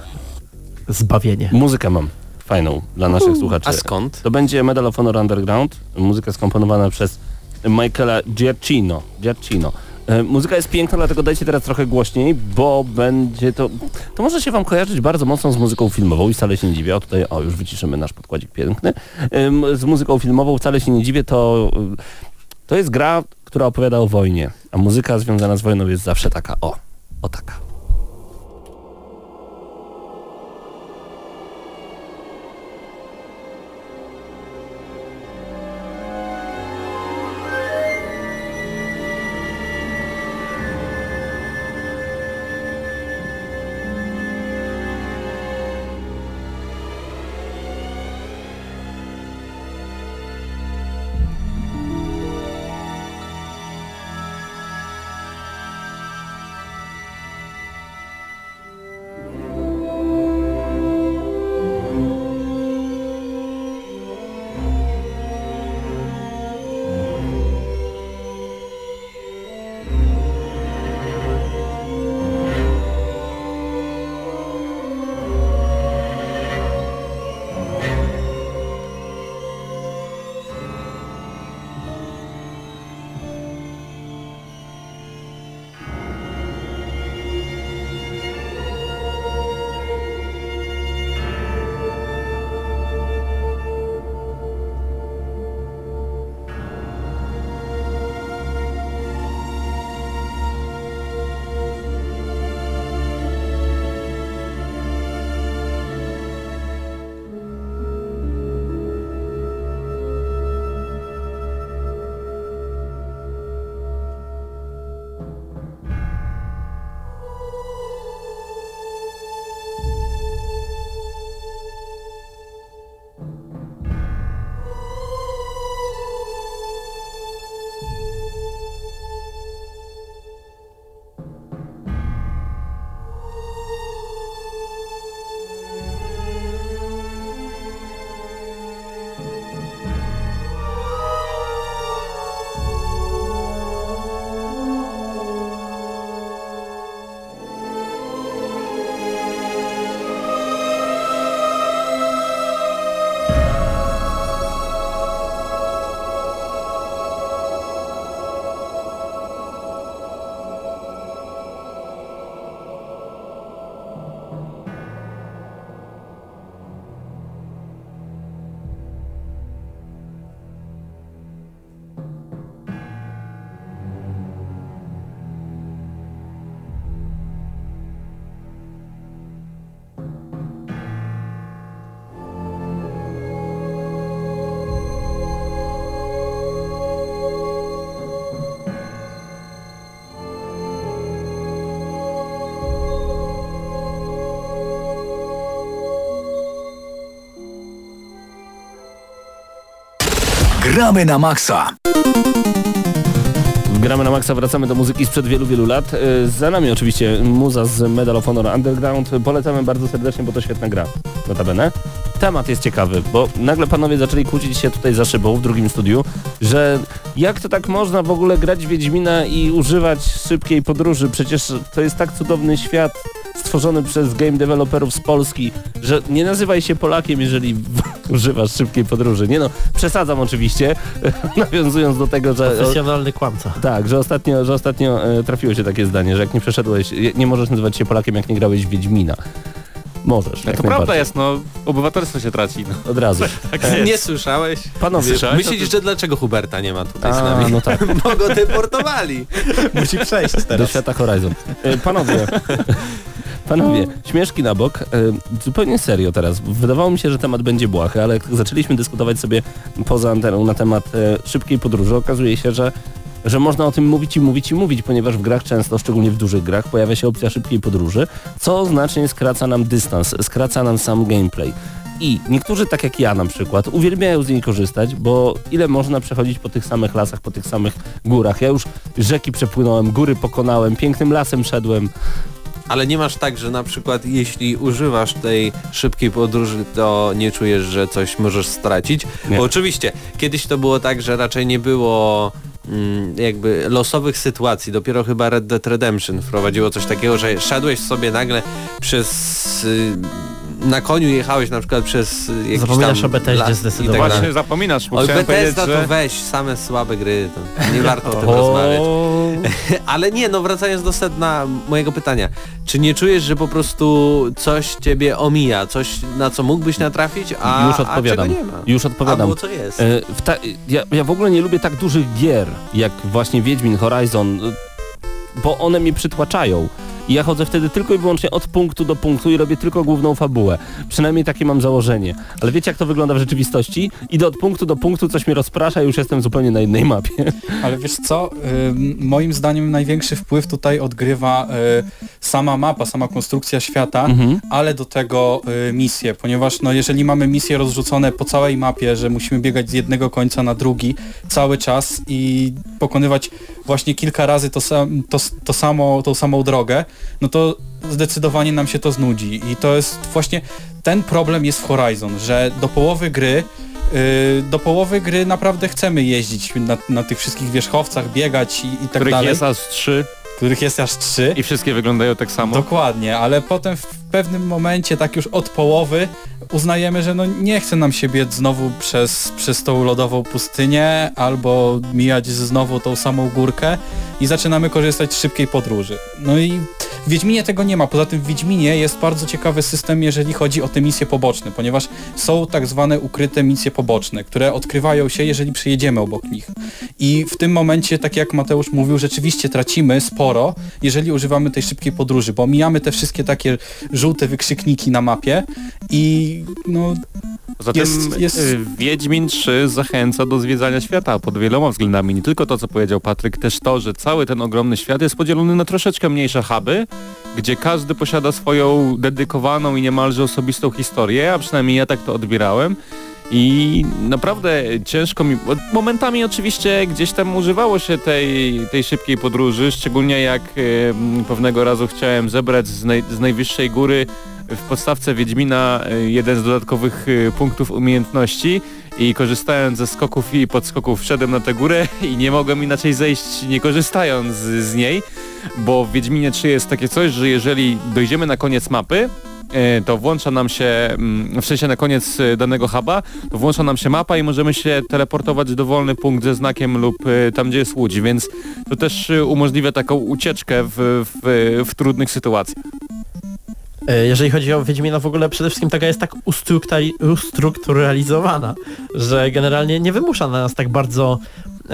zbawienie. Muzykę mam fajną dla naszych słuchaczy. A skąd? To będzie Medal of Honor Underground, muzyka skomponowana przez Michaela Giacchino. Giacchino. E, Muzyka jest piękna, dlatego dajcie teraz trochę głośniej, bo będzie to... To może się wam kojarzyć bardzo mocno z muzyką filmową i wcale się nie dziwię. O tutaj, o już wyciszymy nasz podkładzik piękny. Z muzyką filmową wcale się nie dziwię, to... To jest gra, która opowiada o wojnie, a muzyka związana z wojną jest zawsze taka, o, o taka. Gramy na maksa. Gramy na maksa, wracamy do muzyki sprzed wielu, wielu lat. E, Za nami oczywiście muza z Medal of Honor Underground. Polecamy bardzo serdecznie, bo to świetna gra. Notabene. Temat jest ciekawy, bo nagle panowie zaczęli kłócić się tutaj za szybą w drugim studiu, że jak to tak można w ogóle grać Wiedźmina i używać szybkiej podróży? Przecież to jest tak cudowny świat stworzony przez game developerów z Polski, że nie nazywaj się Polakiem, jeżeli używasz szybkiej podróży. Nie no, przesadzam oczywiście, nawiązując do tego, że... Profesjonalny kłamca. Tak, że ostatnio, że ostatnio e, trafiło się takie zdanie, że jak nie przeszedłeś, nie możesz nazywać się Polakiem, jak nie grałeś w Wiedźmina. Możesz, No jak to prawda jest, no obywatelstwo się traci. No. Od razu. Nie słyszałeś? Panowie, Słyszałeś? Myślisz, że dlaczego Huberta nie ma tutaj z a, nami? no tak, Bo go deportowali. Musi przejść do teraz. świata Horizon. E, Panowie, panowie, śmieszki na bok, e, zupełnie serio teraz. Wydawało mi się, że temat będzie błahy, ale jak zaczęliśmy dyskutować sobie poza anteną na temat e, szybkiej podróży, okazuje się, że że można o tym mówić i mówić i mówić, ponieważ w grach często, szczególnie w dużych grach, pojawia się opcja szybkiej podróży, co znacznie skraca nam dystans, skraca nam sam gameplay. I niektórzy, tak jak ja na przykład, uwielbiają z niej korzystać, bo ile można przechodzić po tych samych lasach, po tych samych górach. Ja już rzeki przepłynąłem, góry pokonałem, pięknym lasem szedłem. Ale nie masz tak, że na przykład jeśli używasz tej szybkiej podróży, to nie czujesz, że coś możesz stracić? Nie. Bo oczywiście, kiedyś to było tak, że raczej nie było mm, jakby losowych sytuacji. Dopiero chyba Red Dead Redemption wprowadziło coś takiego, że szedłeś sobie nagle przez... Na koniu jechałeś na przykład przez jakiś Zapominasz tam o Bethesdzie i zdecydowanie. tak. Właśnie zapominasz, bo Oj, chciałem powiedzieć, Bethesda to że... weź, same słabe gry, to nie warto o tym rozmawiać. Ale nie, no wracając do sedna mojego pytania. Czy nie czujesz, że po prostu coś ciebie omija, coś na co mógłbyś natrafić, a, Już odpowiadam. a czego nie ma? Już odpowiadam. Albo co jest? E, w ta, ja, ja w ogóle nie lubię tak dużych gier, jak właśnie Wiedźmin, Horizon, bo one mnie przytłaczają. I ja chodzę wtedy tylko i wyłącznie od punktu do punktu i robię tylko główną fabułę. Przynajmniej takie mam założenie. Ale wiecie jak to wygląda w rzeczywistości? Idę od punktu do punktu, coś mnie rozprasza i już jestem zupełnie na innej mapie. Ale wiesz co, Ym, moim zdaniem największy wpływ tutaj odgrywa y, sama mapa, sama konstrukcja świata, Mhm. ale do tego y, misje, ponieważ no, jeżeli mamy misje rozrzucone po całej mapie, że musimy biegać z jednego końca na drugi cały czas i pokonywać właśnie kilka razy to, sam, to, to samo, tą samą drogę, no to zdecydowanie nam się to znudzi i to jest właśnie ten problem jest w Horizon, że do połowy gry Yy, do połowy gry naprawdę chcemy jeździć na, na tych wszystkich wierzchowcach, biegać i, i tak których dalej, jest aż trzy których jest aż trzy. i wszystkie wyglądają tak samo. Dokładnie, ale potem w pewnym momencie, tak już od połowy, uznajemy, że no nie chce nam się biec znowu przez, przez tą lodową pustynię albo mijać znowu tą samą górkę i zaczynamy korzystać z szybkiej podróży. No i w Wiedźminie tego nie ma. Poza tym w Wiedźminie jest bardzo ciekawy system, jeżeli chodzi o te misje poboczne, ponieważ są tak zwane ukryte misje poboczne, które odkrywają się, jeżeli przyjedziemy obok nich. I w tym momencie, tak jak Mateusz mówił, rzeczywiście tracimy sporo, jeżeli używamy tej szybkiej podróży, bo mijamy te wszystkie takie żółte wykrzykniki na mapie i no Zatem jest- jest- y, Wiedźmin 3 zachęca do zwiedzania świata pod wieloma względami. Nie tylko to, co powiedział Patryk, też to, że cały ten ogromny świat jest podzielony na troszeczkę mniejsze huby, gdzie każdy posiada swoją dedykowaną i niemalże osobistą historię, a przynajmniej ja tak to odbierałem. I naprawdę ciężko mi... Momentami oczywiście gdzieś tam używało się tej, tej szybkiej podróży, szczególnie jak pewnego razu chciałem zebrać z, naj, z najwyższej góry w podstawce Wiedźmina e, jeden z dodatkowych e, punktów umiejętności i korzystając ze skoków i podskoków wszedłem na tę górę i nie mogłem inaczej zejść nie korzystając z, niej, bo w Wiedźminie 3 jest takie coś, że jeżeli dojdziemy na koniec mapy, e, to włącza nam się, mm, w sensie na koniec danego huba, to włącza nam się mapa i możemy się teleportować w dowolny punkt ze znakiem lub tam, gdzie jest łódź, więc to też umożliwia taką ucieczkę w, w, w trudnych sytuacjach. E, Jeżeli chodzi o Wiedźmina w ogóle przede wszystkim taka jest tak ustrukturali- ustrukturalizowana, że generalnie nie wymusza na nas tak bardzo e,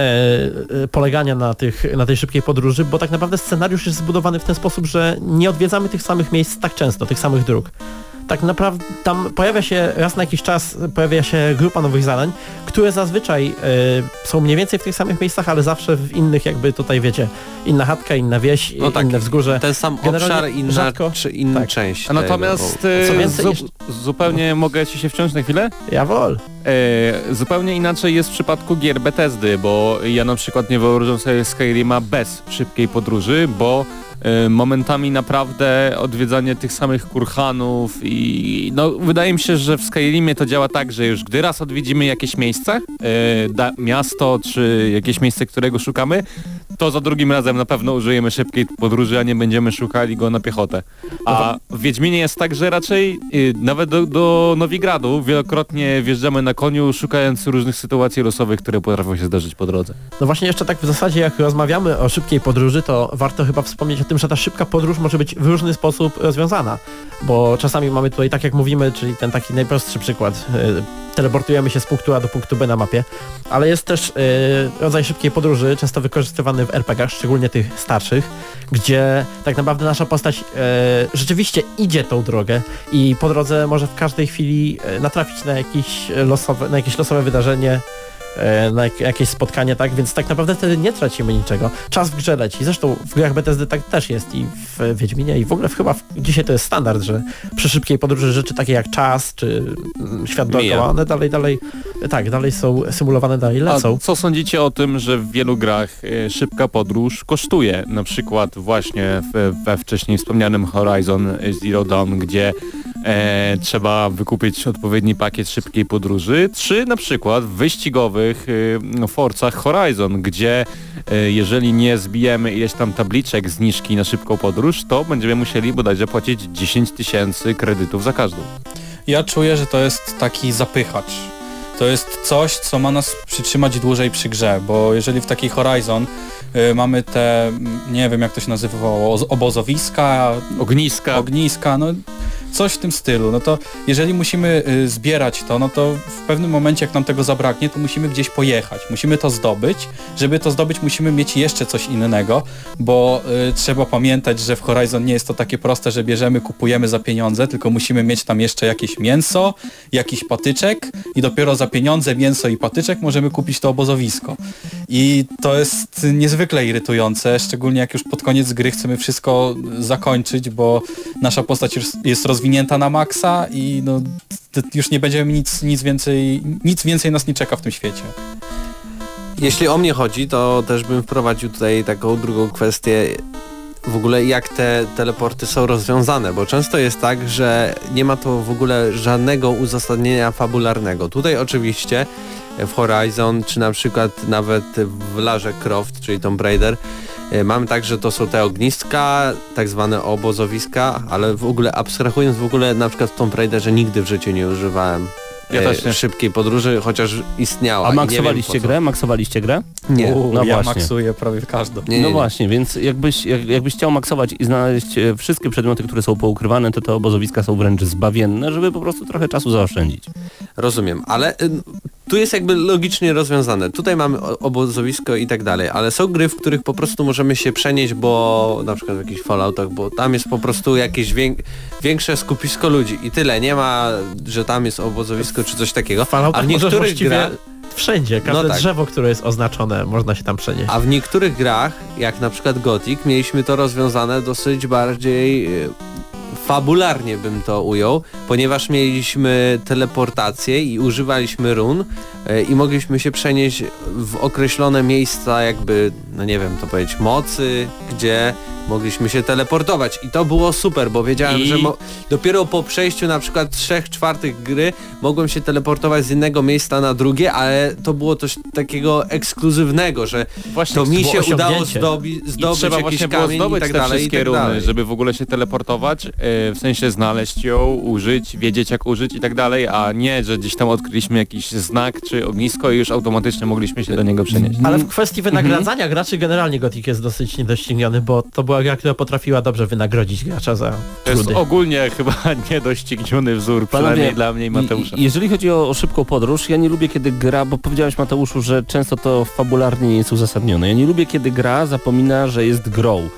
e, polegania na, tych, na tej szybkiej podróży, bo tak naprawdę scenariusz jest zbudowany w ten sposób, że nie odwiedzamy tych samych miejsc tak często, tych samych dróg. Tak naprawdę tam pojawia się raz na jakiś czas pojawia się grupa nowych zadań, które zazwyczaj e, są mniej więcej w tych samych miejscach, ale zawsze w innych jakby tutaj wiecie, inna chatka, inna wieś, No tak, inne wzgórze. Ten sam generalnie obszar, inna rzadko- czy inna tak. część. A natomiast tego, e, więcej, zu, jeszcze- zupełnie mogę ci się wciąć na chwilę? Jawol. E, zupełnie inaczej jest w przypadku gier Bethesdy, bo ja na przykład nie wyobrażam sobie Skyrima bez szybkiej podróży, bo momentami naprawdę odwiedzanie tych samych kurhanów i no wydaje mi się, że w Skyrimie to działa tak, że już gdy raz odwiedzimy jakieś miejsce, da, miasto czy jakieś miejsce, którego szukamy, to za drugim razem na pewno użyjemy szybkiej podróży, a nie będziemy szukali go na piechotę. A w Wiedźminie jest tak, że raczej y, nawet do, do Nowigradu wielokrotnie wjeżdżamy na koniu, szukając różnych sytuacji losowych, które potrafią się zdarzyć po drodze. No właśnie jeszcze tak w zasadzie jak rozmawiamy o szybkiej podróży, to warto chyba wspomnieć o tym, że ta szybka podróż może być w różny sposób rozwiązana, bo czasami mamy tutaj, tak jak mówimy, czyli ten taki najprostszy przykład, y, teleportujemy się z punktu A do punktu B na mapie, ale jest też y, rodzaj szybkiej podróży, często wykorzystywany w RPG, szczególnie tych starszych, gdzie tak naprawdę nasza postać y, rzeczywiście idzie tą drogę i po drodze może w każdej chwili natrafić na, jakiś losowe, na jakieś losowe wydarzenie, na jak- jakieś spotkanie, tak? Więc tak naprawdę wtedy nie tracimy niczego. Czas w grze leci. Zresztą w grach Bethesdy tak też jest i w Wiedźminie i w ogóle chyba w, dzisiaj to jest standard, że przy szybkiej podróży rzeczy takie jak czas czy mm, świat dookoła, one dalej, dalej, tak, dalej są symulowane, dalej A lecą. co sądzicie o tym, że w wielu grach e, szybka podróż kosztuje? Na przykład właśnie we wcześniej wspomnianym Horizon Zero Dawn, gdzie e, trzeba wykupić odpowiedni pakiet szybkiej podróży, czy na przykład w wyścigowych e, Forzach Horizon, gdzie e, jeżeli nie zbijemy ileś tam tabliczek zniżki na szybką podróż, to będziemy musieli bodajże płacić 10 tysięcy kredytów za każdą. Ja czuję, że to jest taki zapychacz. To jest coś, co ma nas przytrzymać dłużej przy grze, bo jeżeli w takiej Horizon y, mamy te, nie wiem jak to się nazywało, oz- obozowiska, Ogniska. ogniska, no coś w tym stylu, no to jeżeli musimy y, zbierać to, no to w pewnym momencie jak nam tego zabraknie, to musimy gdzieś pojechać, musimy to zdobyć, żeby to zdobyć musimy mieć jeszcze coś innego, bo y, trzeba pamiętać, że w Horizon nie jest to takie proste, że bierzemy, kupujemy za pieniądze, tylko musimy mieć tam jeszcze jakieś mięso, jakiś patyczek i dopiero za pieniądze, mięso i patyczek możemy kupić to obozowisko. I to jest niezwykle irytujące, szczególnie jak już pod koniec gry chcemy wszystko zakończyć, bo nasza postać jest rozwinięta na maksa i no, już nie będziemy nic, nic więcej, nic więcej nas nie czeka w tym świecie. Jeśli o mnie chodzi, to też bym wprowadził tutaj taką drugą kwestię w ogóle jak te teleporty są rozwiązane, bo często jest tak, że nie ma to w ogóle żadnego uzasadnienia fabularnego. Tutaj oczywiście w Horizon, czy na przykład nawet w Larze Croft, czyli Tomb Raider, mamy tak, że to są te ogniska, tak zwane obozowiska, ale w ogóle abstrahując w ogóle na przykład w Tomb Raiderze nigdy w życiu nie używałem Ja e, też nie. szybkiej podróży, chociaż istniała. A maksowaliście grę? Maksowaliście grę? Nie. U, no ja właśnie. maksuję prawie każdą. Nie, nie, no nie. właśnie, więc jakbyś, jak, jakbyś chciał maksować i znaleźć e, wszystkie przedmioty, które są poukrywane, to te obozowiska są wręcz zbawienne, żeby po prostu trochę czasu zaoszczędzić. Rozumiem, ale y, tu jest jakby logicznie rozwiązane. Tutaj mamy obozowisko i tak dalej, ale są gry, w których po prostu możemy się przenieść, bo na przykład w jakichś Falloutach, bo tam jest po prostu jakieś większe skupisko ludzi i tyle. Nie ma, że tam jest obozowisko czy coś takiego. W Falloutach A w możesz niektórych grach wszędzie, każde No tak. drzewo, które jest oznaczone, można się tam przenieść. A w niektórych grach, jak na przykład Gothic, mieliśmy to rozwiązane dosyć bardziej y, fabularnie bym to ujął, ponieważ mieliśmy teleportację i używaliśmy run y, i mogliśmy się przenieść w określone miejsca jakby, no nie wiem to powiedzieć, mocy, gdzie mogliśmy się teleportować. I to było super, bo wiedziałem, I- że dopiero po przejściu na przykład 3 czwartych gry mogłem się teleportować z innego miejsca na drugie, ale to było coś takiego ekskluzywnego, że Właśnie to mi się udało zdobi- I zdobyć trzeba jakiś właśnie było zdobyć i tak te dalej, i wszystkie tak runy, żeby w ogóle się teleportować, e, w sensie znaleźć ją, użyć, wiedzieć jak użyć i tak dalej, a nie, że gdzieś tam odkryliśmy jakiś znak czy ognisko i już automatycznie mogliśmy się do niego przenieść. Ale w kwestii wynagradzania graczy generalnie Gothic jest dosyć niedościgniony, bo to była gra, która potrafiła dobrze wynagrodzić gracza za To jest trudy. ogólnie chyba niedościgniony wzór, przynajmniej dla mnie i Mateusza. Jeżeli chodzi o, o szybką podróż, ja nie lubię kiedy gra, bo powiedziałeś Mateuszu, że często to fabularnie nie jest uzasadnione. Ja nie lubię kiedy gra zapomina, że jest grą.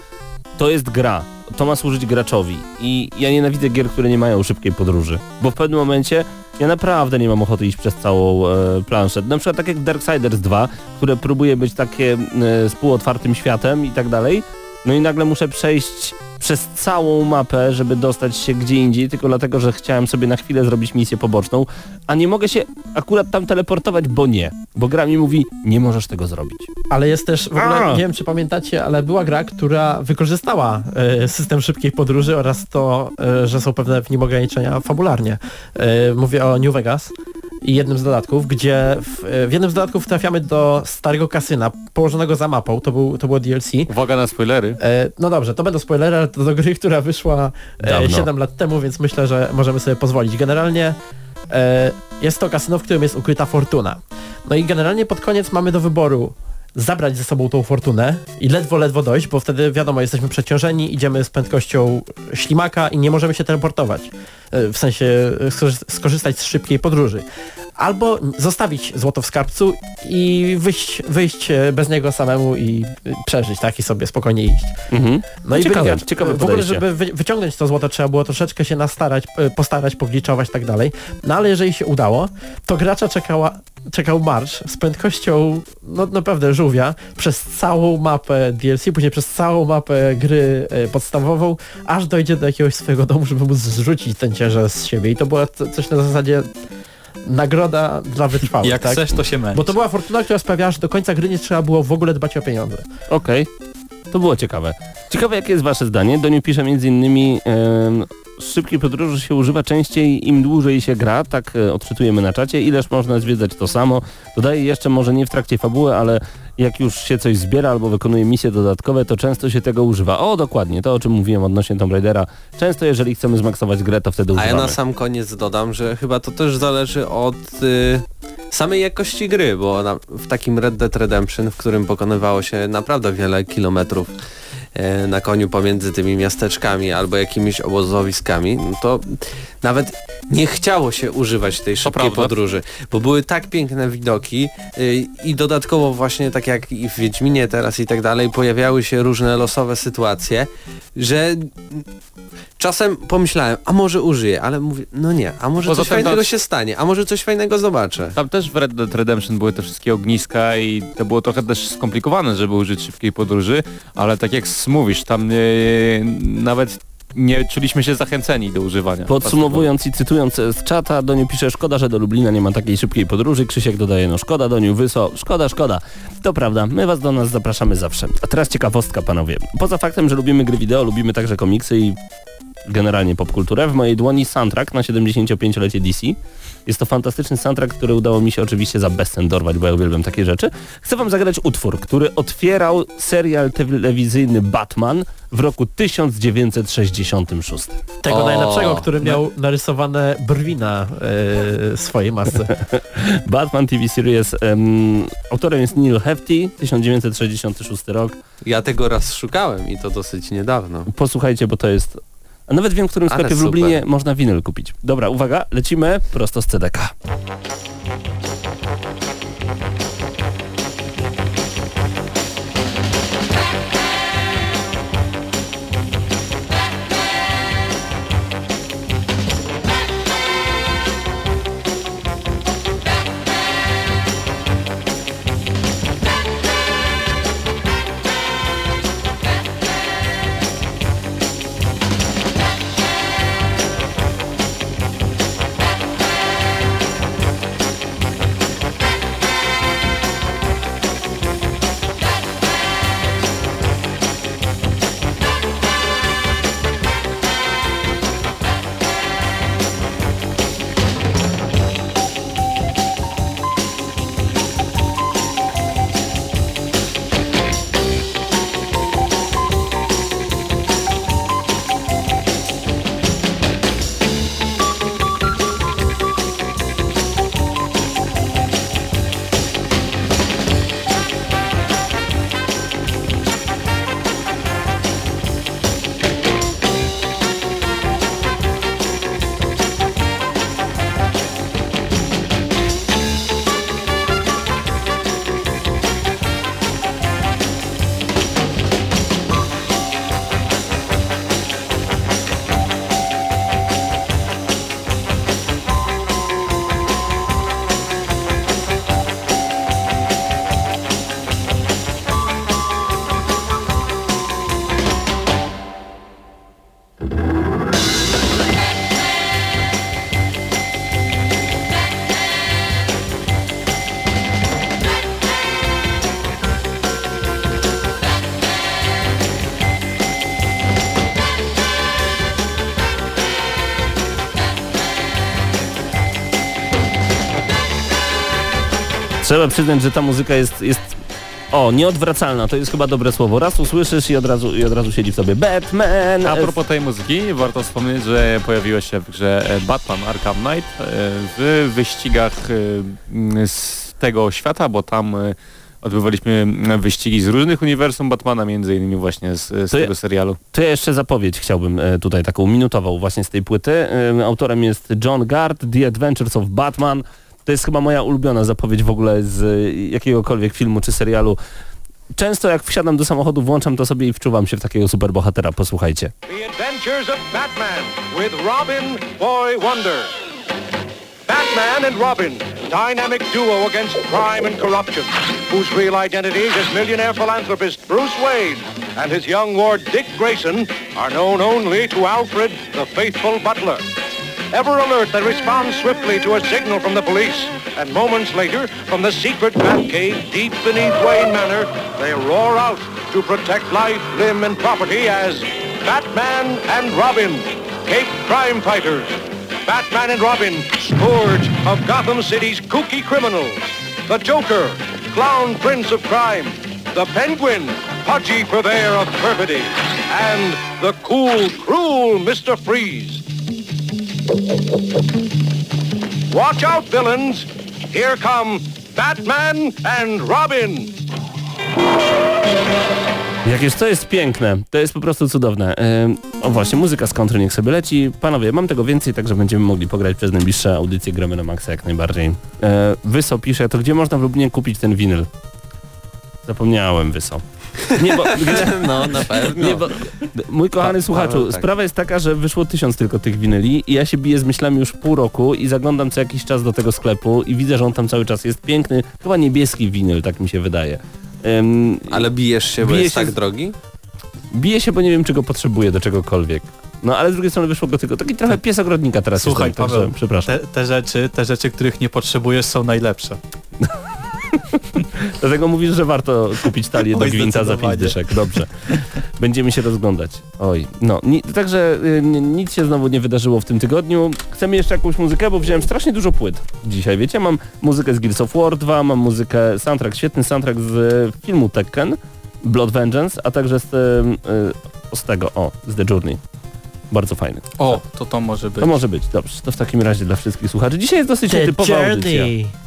To jest gra. To ma służyć graczowi. I ja nienawidzę gier, które nie mają szybkiej podróży. Bo w pewnym momencie ja naprawdę nie mam ochoty iść przez całą e, planszę. Na przykład tak jak Darksiders 2, które próbuje być takie e, z półotwartym światem i tak dalej. No i nagle muszę przejść przez całą mapę, żeby dostać się gdzie indziej, tylko dlatego, że chciałem sobie na chwilę zrobić misję poboczną, a nie mogę się akurat tam teleportować, bo nie. Bo gra mi mówi, nie możesz tego zrobić. Ale jest też, w ogóle, A! nie wiem czy pamiętacie, ale była gra, która wykorzystała e, system szybkiej podróży oraz to, e, że są pewne w nim ograniczenia fabularnie. E, mówię o New Vegas. I jednym z dodatków, gdzie w, w jednym z dodatków trafiamy do starego kasyna położonego za mapą, to, był, to było DLC. Uwaga na spoilery. E, no dobrze, to będą spoilery, ale to do gry, która wyszła e, Dawno. 7 lat temu, więc myślę, że możemy sobie pozwolić. Generalnie e, jest to kasyno, w którym jest ukryta fortuna. No i generalnie pod koniec mamy do wyboru zabrać ze sobą tą fortunę i ledwo, ledwo dojść, bo wtedy wiadomo, jesteśmy przeciążeni, idziemy z prędkością ślimaka i nie możemy się teleportować. E, W sensie e, skorzy- skorzystać z szybkiej podróży. Albo zostawić złoto w skarbcu i wyjść, wyjść e, bez niego samemu i przeżyć, tak, i sobie spokojnie iść. Mhm. No i Ciekawe, w ogóle, żeby wy, wyciągnąć to złoto trzeba było troszeczkę się nastarać, postarać, pogliczować i tak dalej. No ale jeżeli się udało, to gracza czekała, czekał marsz z prędkością no naprawdę żółwia przez całą mapę DLC, później przez całą mapę gry e, podstawową, aż dojdzie do jakiegoś swojego domu, żeby móc zrzucić ten ciężar z siebie. I to była coś na zasadzie nagroda dla wytrwałych, Jak tak? chcesz, to się męcz. Bo to była fortuna, która sprawiała, że do końca gry nie trzeba było w ogóle dbać o pieniądze. Okej, to było ciekawe. Ciekawe jakie jest wasze zdanie. Doniu pisze między innymi em, szybkiej podróży się używa częściej im dłużej się gra, tak e, odczytujemy na czacie, ileż można zwiedzać to samo. Dodaję jeszcze może nie w trakcie fabuły, ale jak już się coś zbiera albo wykonuje misje dodatkowe, to często się tego używa. O, dokładnie, to o czym mówiłem odnośnie Tomb Raidera. Często jeżeli chcemy zmaksować grę, to wtedy A używamy. ja na sam koniec dodam, że chyba to też zależy od y, samej jakości gry, bo na, w takim Red Dead Redemption, w którym pokonywało się naprawdę wiele kilometrów na koniu pomiędzy tymi miasteczkami albo jakimiś obozowiskami, no to nawet nie chciało się używać tej szybkiej podróży, bo były tak piękne widoki y, i dodatkowo właśnie tak jak i w Wiedźminie teraz i tak dalej pojawiały się różne losowe sytuacje, że czasem pomyślałem, a może użyję, ale mówię, no nie, a może Poza coś fajnego się stanie, a może coś fajnego zobaczę. Tam też w Red Dead Redemption były te wszystkie ogniska i to było trochę też skomplikowane, żeby użyć szybkiej podróży, ale tak jak mówisz, tam e, nawet nie czuliśmy się zachęceni do używania. Podsumowując i cytując z czata, Doniu pisze, szkoda, że do Lublina nie ma takiej szybkiej podróży. Krzysiek dodaje, no szkoda, Doniu, Wyso, szkoda, szkoda. To prawda, my was do nas zapraszamy zawsze. A teraz ciekawostka, panowie. Poza faktem, że lubimy gry wideo, lubimy także komiksy i generalnie popkulturę, w mojej dłoni soundtrack na 75-lecie DC. Jest to fantastyczny soundtrack, który udało mi się oczywiście za bezcen dorwać, bo ja uwielbiam takie rzeczy. Chcę wam zagrać utwór, który otwierał serial telewizyjny Batman w roku 1966. Tego O, najlepszego, który miał narysowane brwi na e, swojej masce. Batman TV Series. em, autorem jest Neil Hefti, 1966 rok. Ja tego raz szukałem i to dosyć niedawno. Posłuchajcie, bo to jest... A nawet wiem, w którym sklepie w. Lublinie można winyl kupić. Dobra, uwaga, lecimy prosto z CDK. Trzeba przyznać, że ta muzyka jest, jest o, nieodwracalna, to jest chyba dobre słowo. Raz usłyszysz i od razu, i od razu siedzi w sobie Batman. A propos tej muzyki, warto wspomnieć, że pojawiła się w grze e, Batman Arkham Knight e, w wyścigach e, z tego świata, bo tam odbywaliśmy wyścigi z różnych uniwersum Batmana, między innymi właśnie z, z To ja- tego serialu. To ja jeszcze zapowiedź chciałbym tutaj taką minutową właśnie z tej płyty. Autorem jest John Gard, The Adventures of Batman. To jest chyba moja ulubiona zapowiedź w ogóle z e, jakiegokolwiek filmu czy serialu. Często jak wsiadam do samochodu, włączam to sobie i wczuwam się w takiego superbohatera. Posłuchajcie. The Adventures of Batman with Robin Boy Wonder. Batman and Robin, dynamic duo against crime and corruption, whose real identities as millionaire philanthropist Bruce Wayne and his young ward Dick Grayson are known only to Alfred, the faithful butler. Ever alert, they respond swiftly to a signal from the police, and moments later, from the secret Batcave deep beneath Wayne Manor, they roar out to protect life, limb, and property as Batman and Robin, Cape Crime Fighters. Batman and Robin, scourge of Gotham City's kooky criminals. The Joker, clown prince of crime. The Penguin, pudgy purveyor of perfidy. And the cool, cruel Mr. Freeze. Watch out, villains. Here come Batman and Robin. Jakież to jest piękne, to jest po prostu cudowne. Ym, o właśnie, muzyka z country niech sobie leci. Panowie, mam tego więcej, także będziemy mogli pograć przez najbliższe audycje Gramy na Maxa jak najbardziej. E, Wyso pisze, to gdzie można w Lublinie kupić ten winyl? Zapomniałem, Wyso. Nie, bo, No, na pewno. nie, bo mój kochany Pa- słuchaczu, Paweł, tak. sprawa jest taka, że wyszło tysiąc tylko tych winyli i ja się biję z myślami już pół roku i zaglądam co jakiś czas do tego sklepu i widzę, że on tam cały czas jest piękny, chyba niebieski winyl, tak mi się wydaje. Ym, Ale bijesz się, bo Bije jest się tak z- drogi? Biję się, bo nie wiem, czego potrzebuję do czegokolwiek. No ale z drugiej strony wyszło go tylko taki trochę pies ogrodnika teraz Słuchaj, jestem, Paweł, także przepraszam. Te, te rzeczy, te rzeczy, których nie potrzebujesz są najlepsze. Dlatego mówisz, że warto kupić talię do gwinta za pięć zdecydowanie. dyszek. Dobrze. Będziemy się rozglądać. Oj, no. Ni także y, ni- nic się znowu nie wydarzyło w tym tygodniu. Chcemy jeszcze jakąś muzykę, bo wziąłem strasznie dużo płyt dzisiaj, wiecie? Mam muzykę z Gears of War 2, mam muzykę, soundtrack, świetny soundtrack z filmu Tekken, Blood Vengeance, a także z, y, y, z tego, o, z The Journey. Bardzo fajny. O, to to może być. To może być, dobrze. To w takim razie dla wszystkich słuchaczy. Dzisiaj jest dosyć typowa audycja.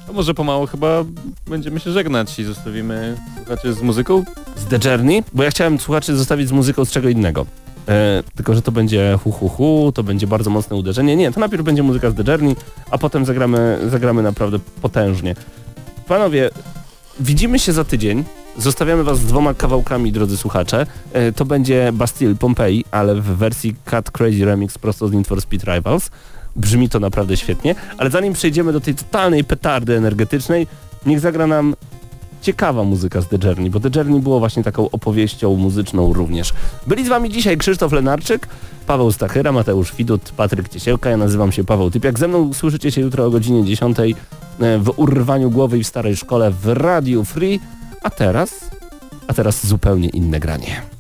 To może pomału chyba będziemy się żegnać i zostawimy słuchaczy z muzyką. Z The Journey, bo ja chciałem słuchaczy zostawić z muzyką z czego innego. E, tylko, że to będzie hu hu hu, to będzie bardzo mocne uderzenie. Nie, to najpierw będzie muzyka z The Journey, a potem zagramy, zagramy naprawdę potężnie. Panowie, widzimy się za tydzień. Zostawiamy was z dwoma kawałkami, drodzy słuchacze. E, to będzie Bastille Pompeii, ale w wersji Cut Crazy Remix prosto z Need for Speed Rivals. Brzmi to naprawdę świetnie, ale zanim przejdziemy do tej totalnej petardy energetycznej, niech zagra nam ciekawa muzyka z The Journey, bo The Journey było właśnie taką opowieścią muzyczną również. Byli z wami dzisiaj Krzysztof Lenarczyk, Paweł Stachyra, Mateusz Widut, Patryk Ciesielka, ja nazywam się Paweł Typiak. Ze mną słyszycie się jutro o godzinie 10 w urwaniu głowy i w starej szkole w Radio Free, a teraz, a teraz zupełnie inne granie.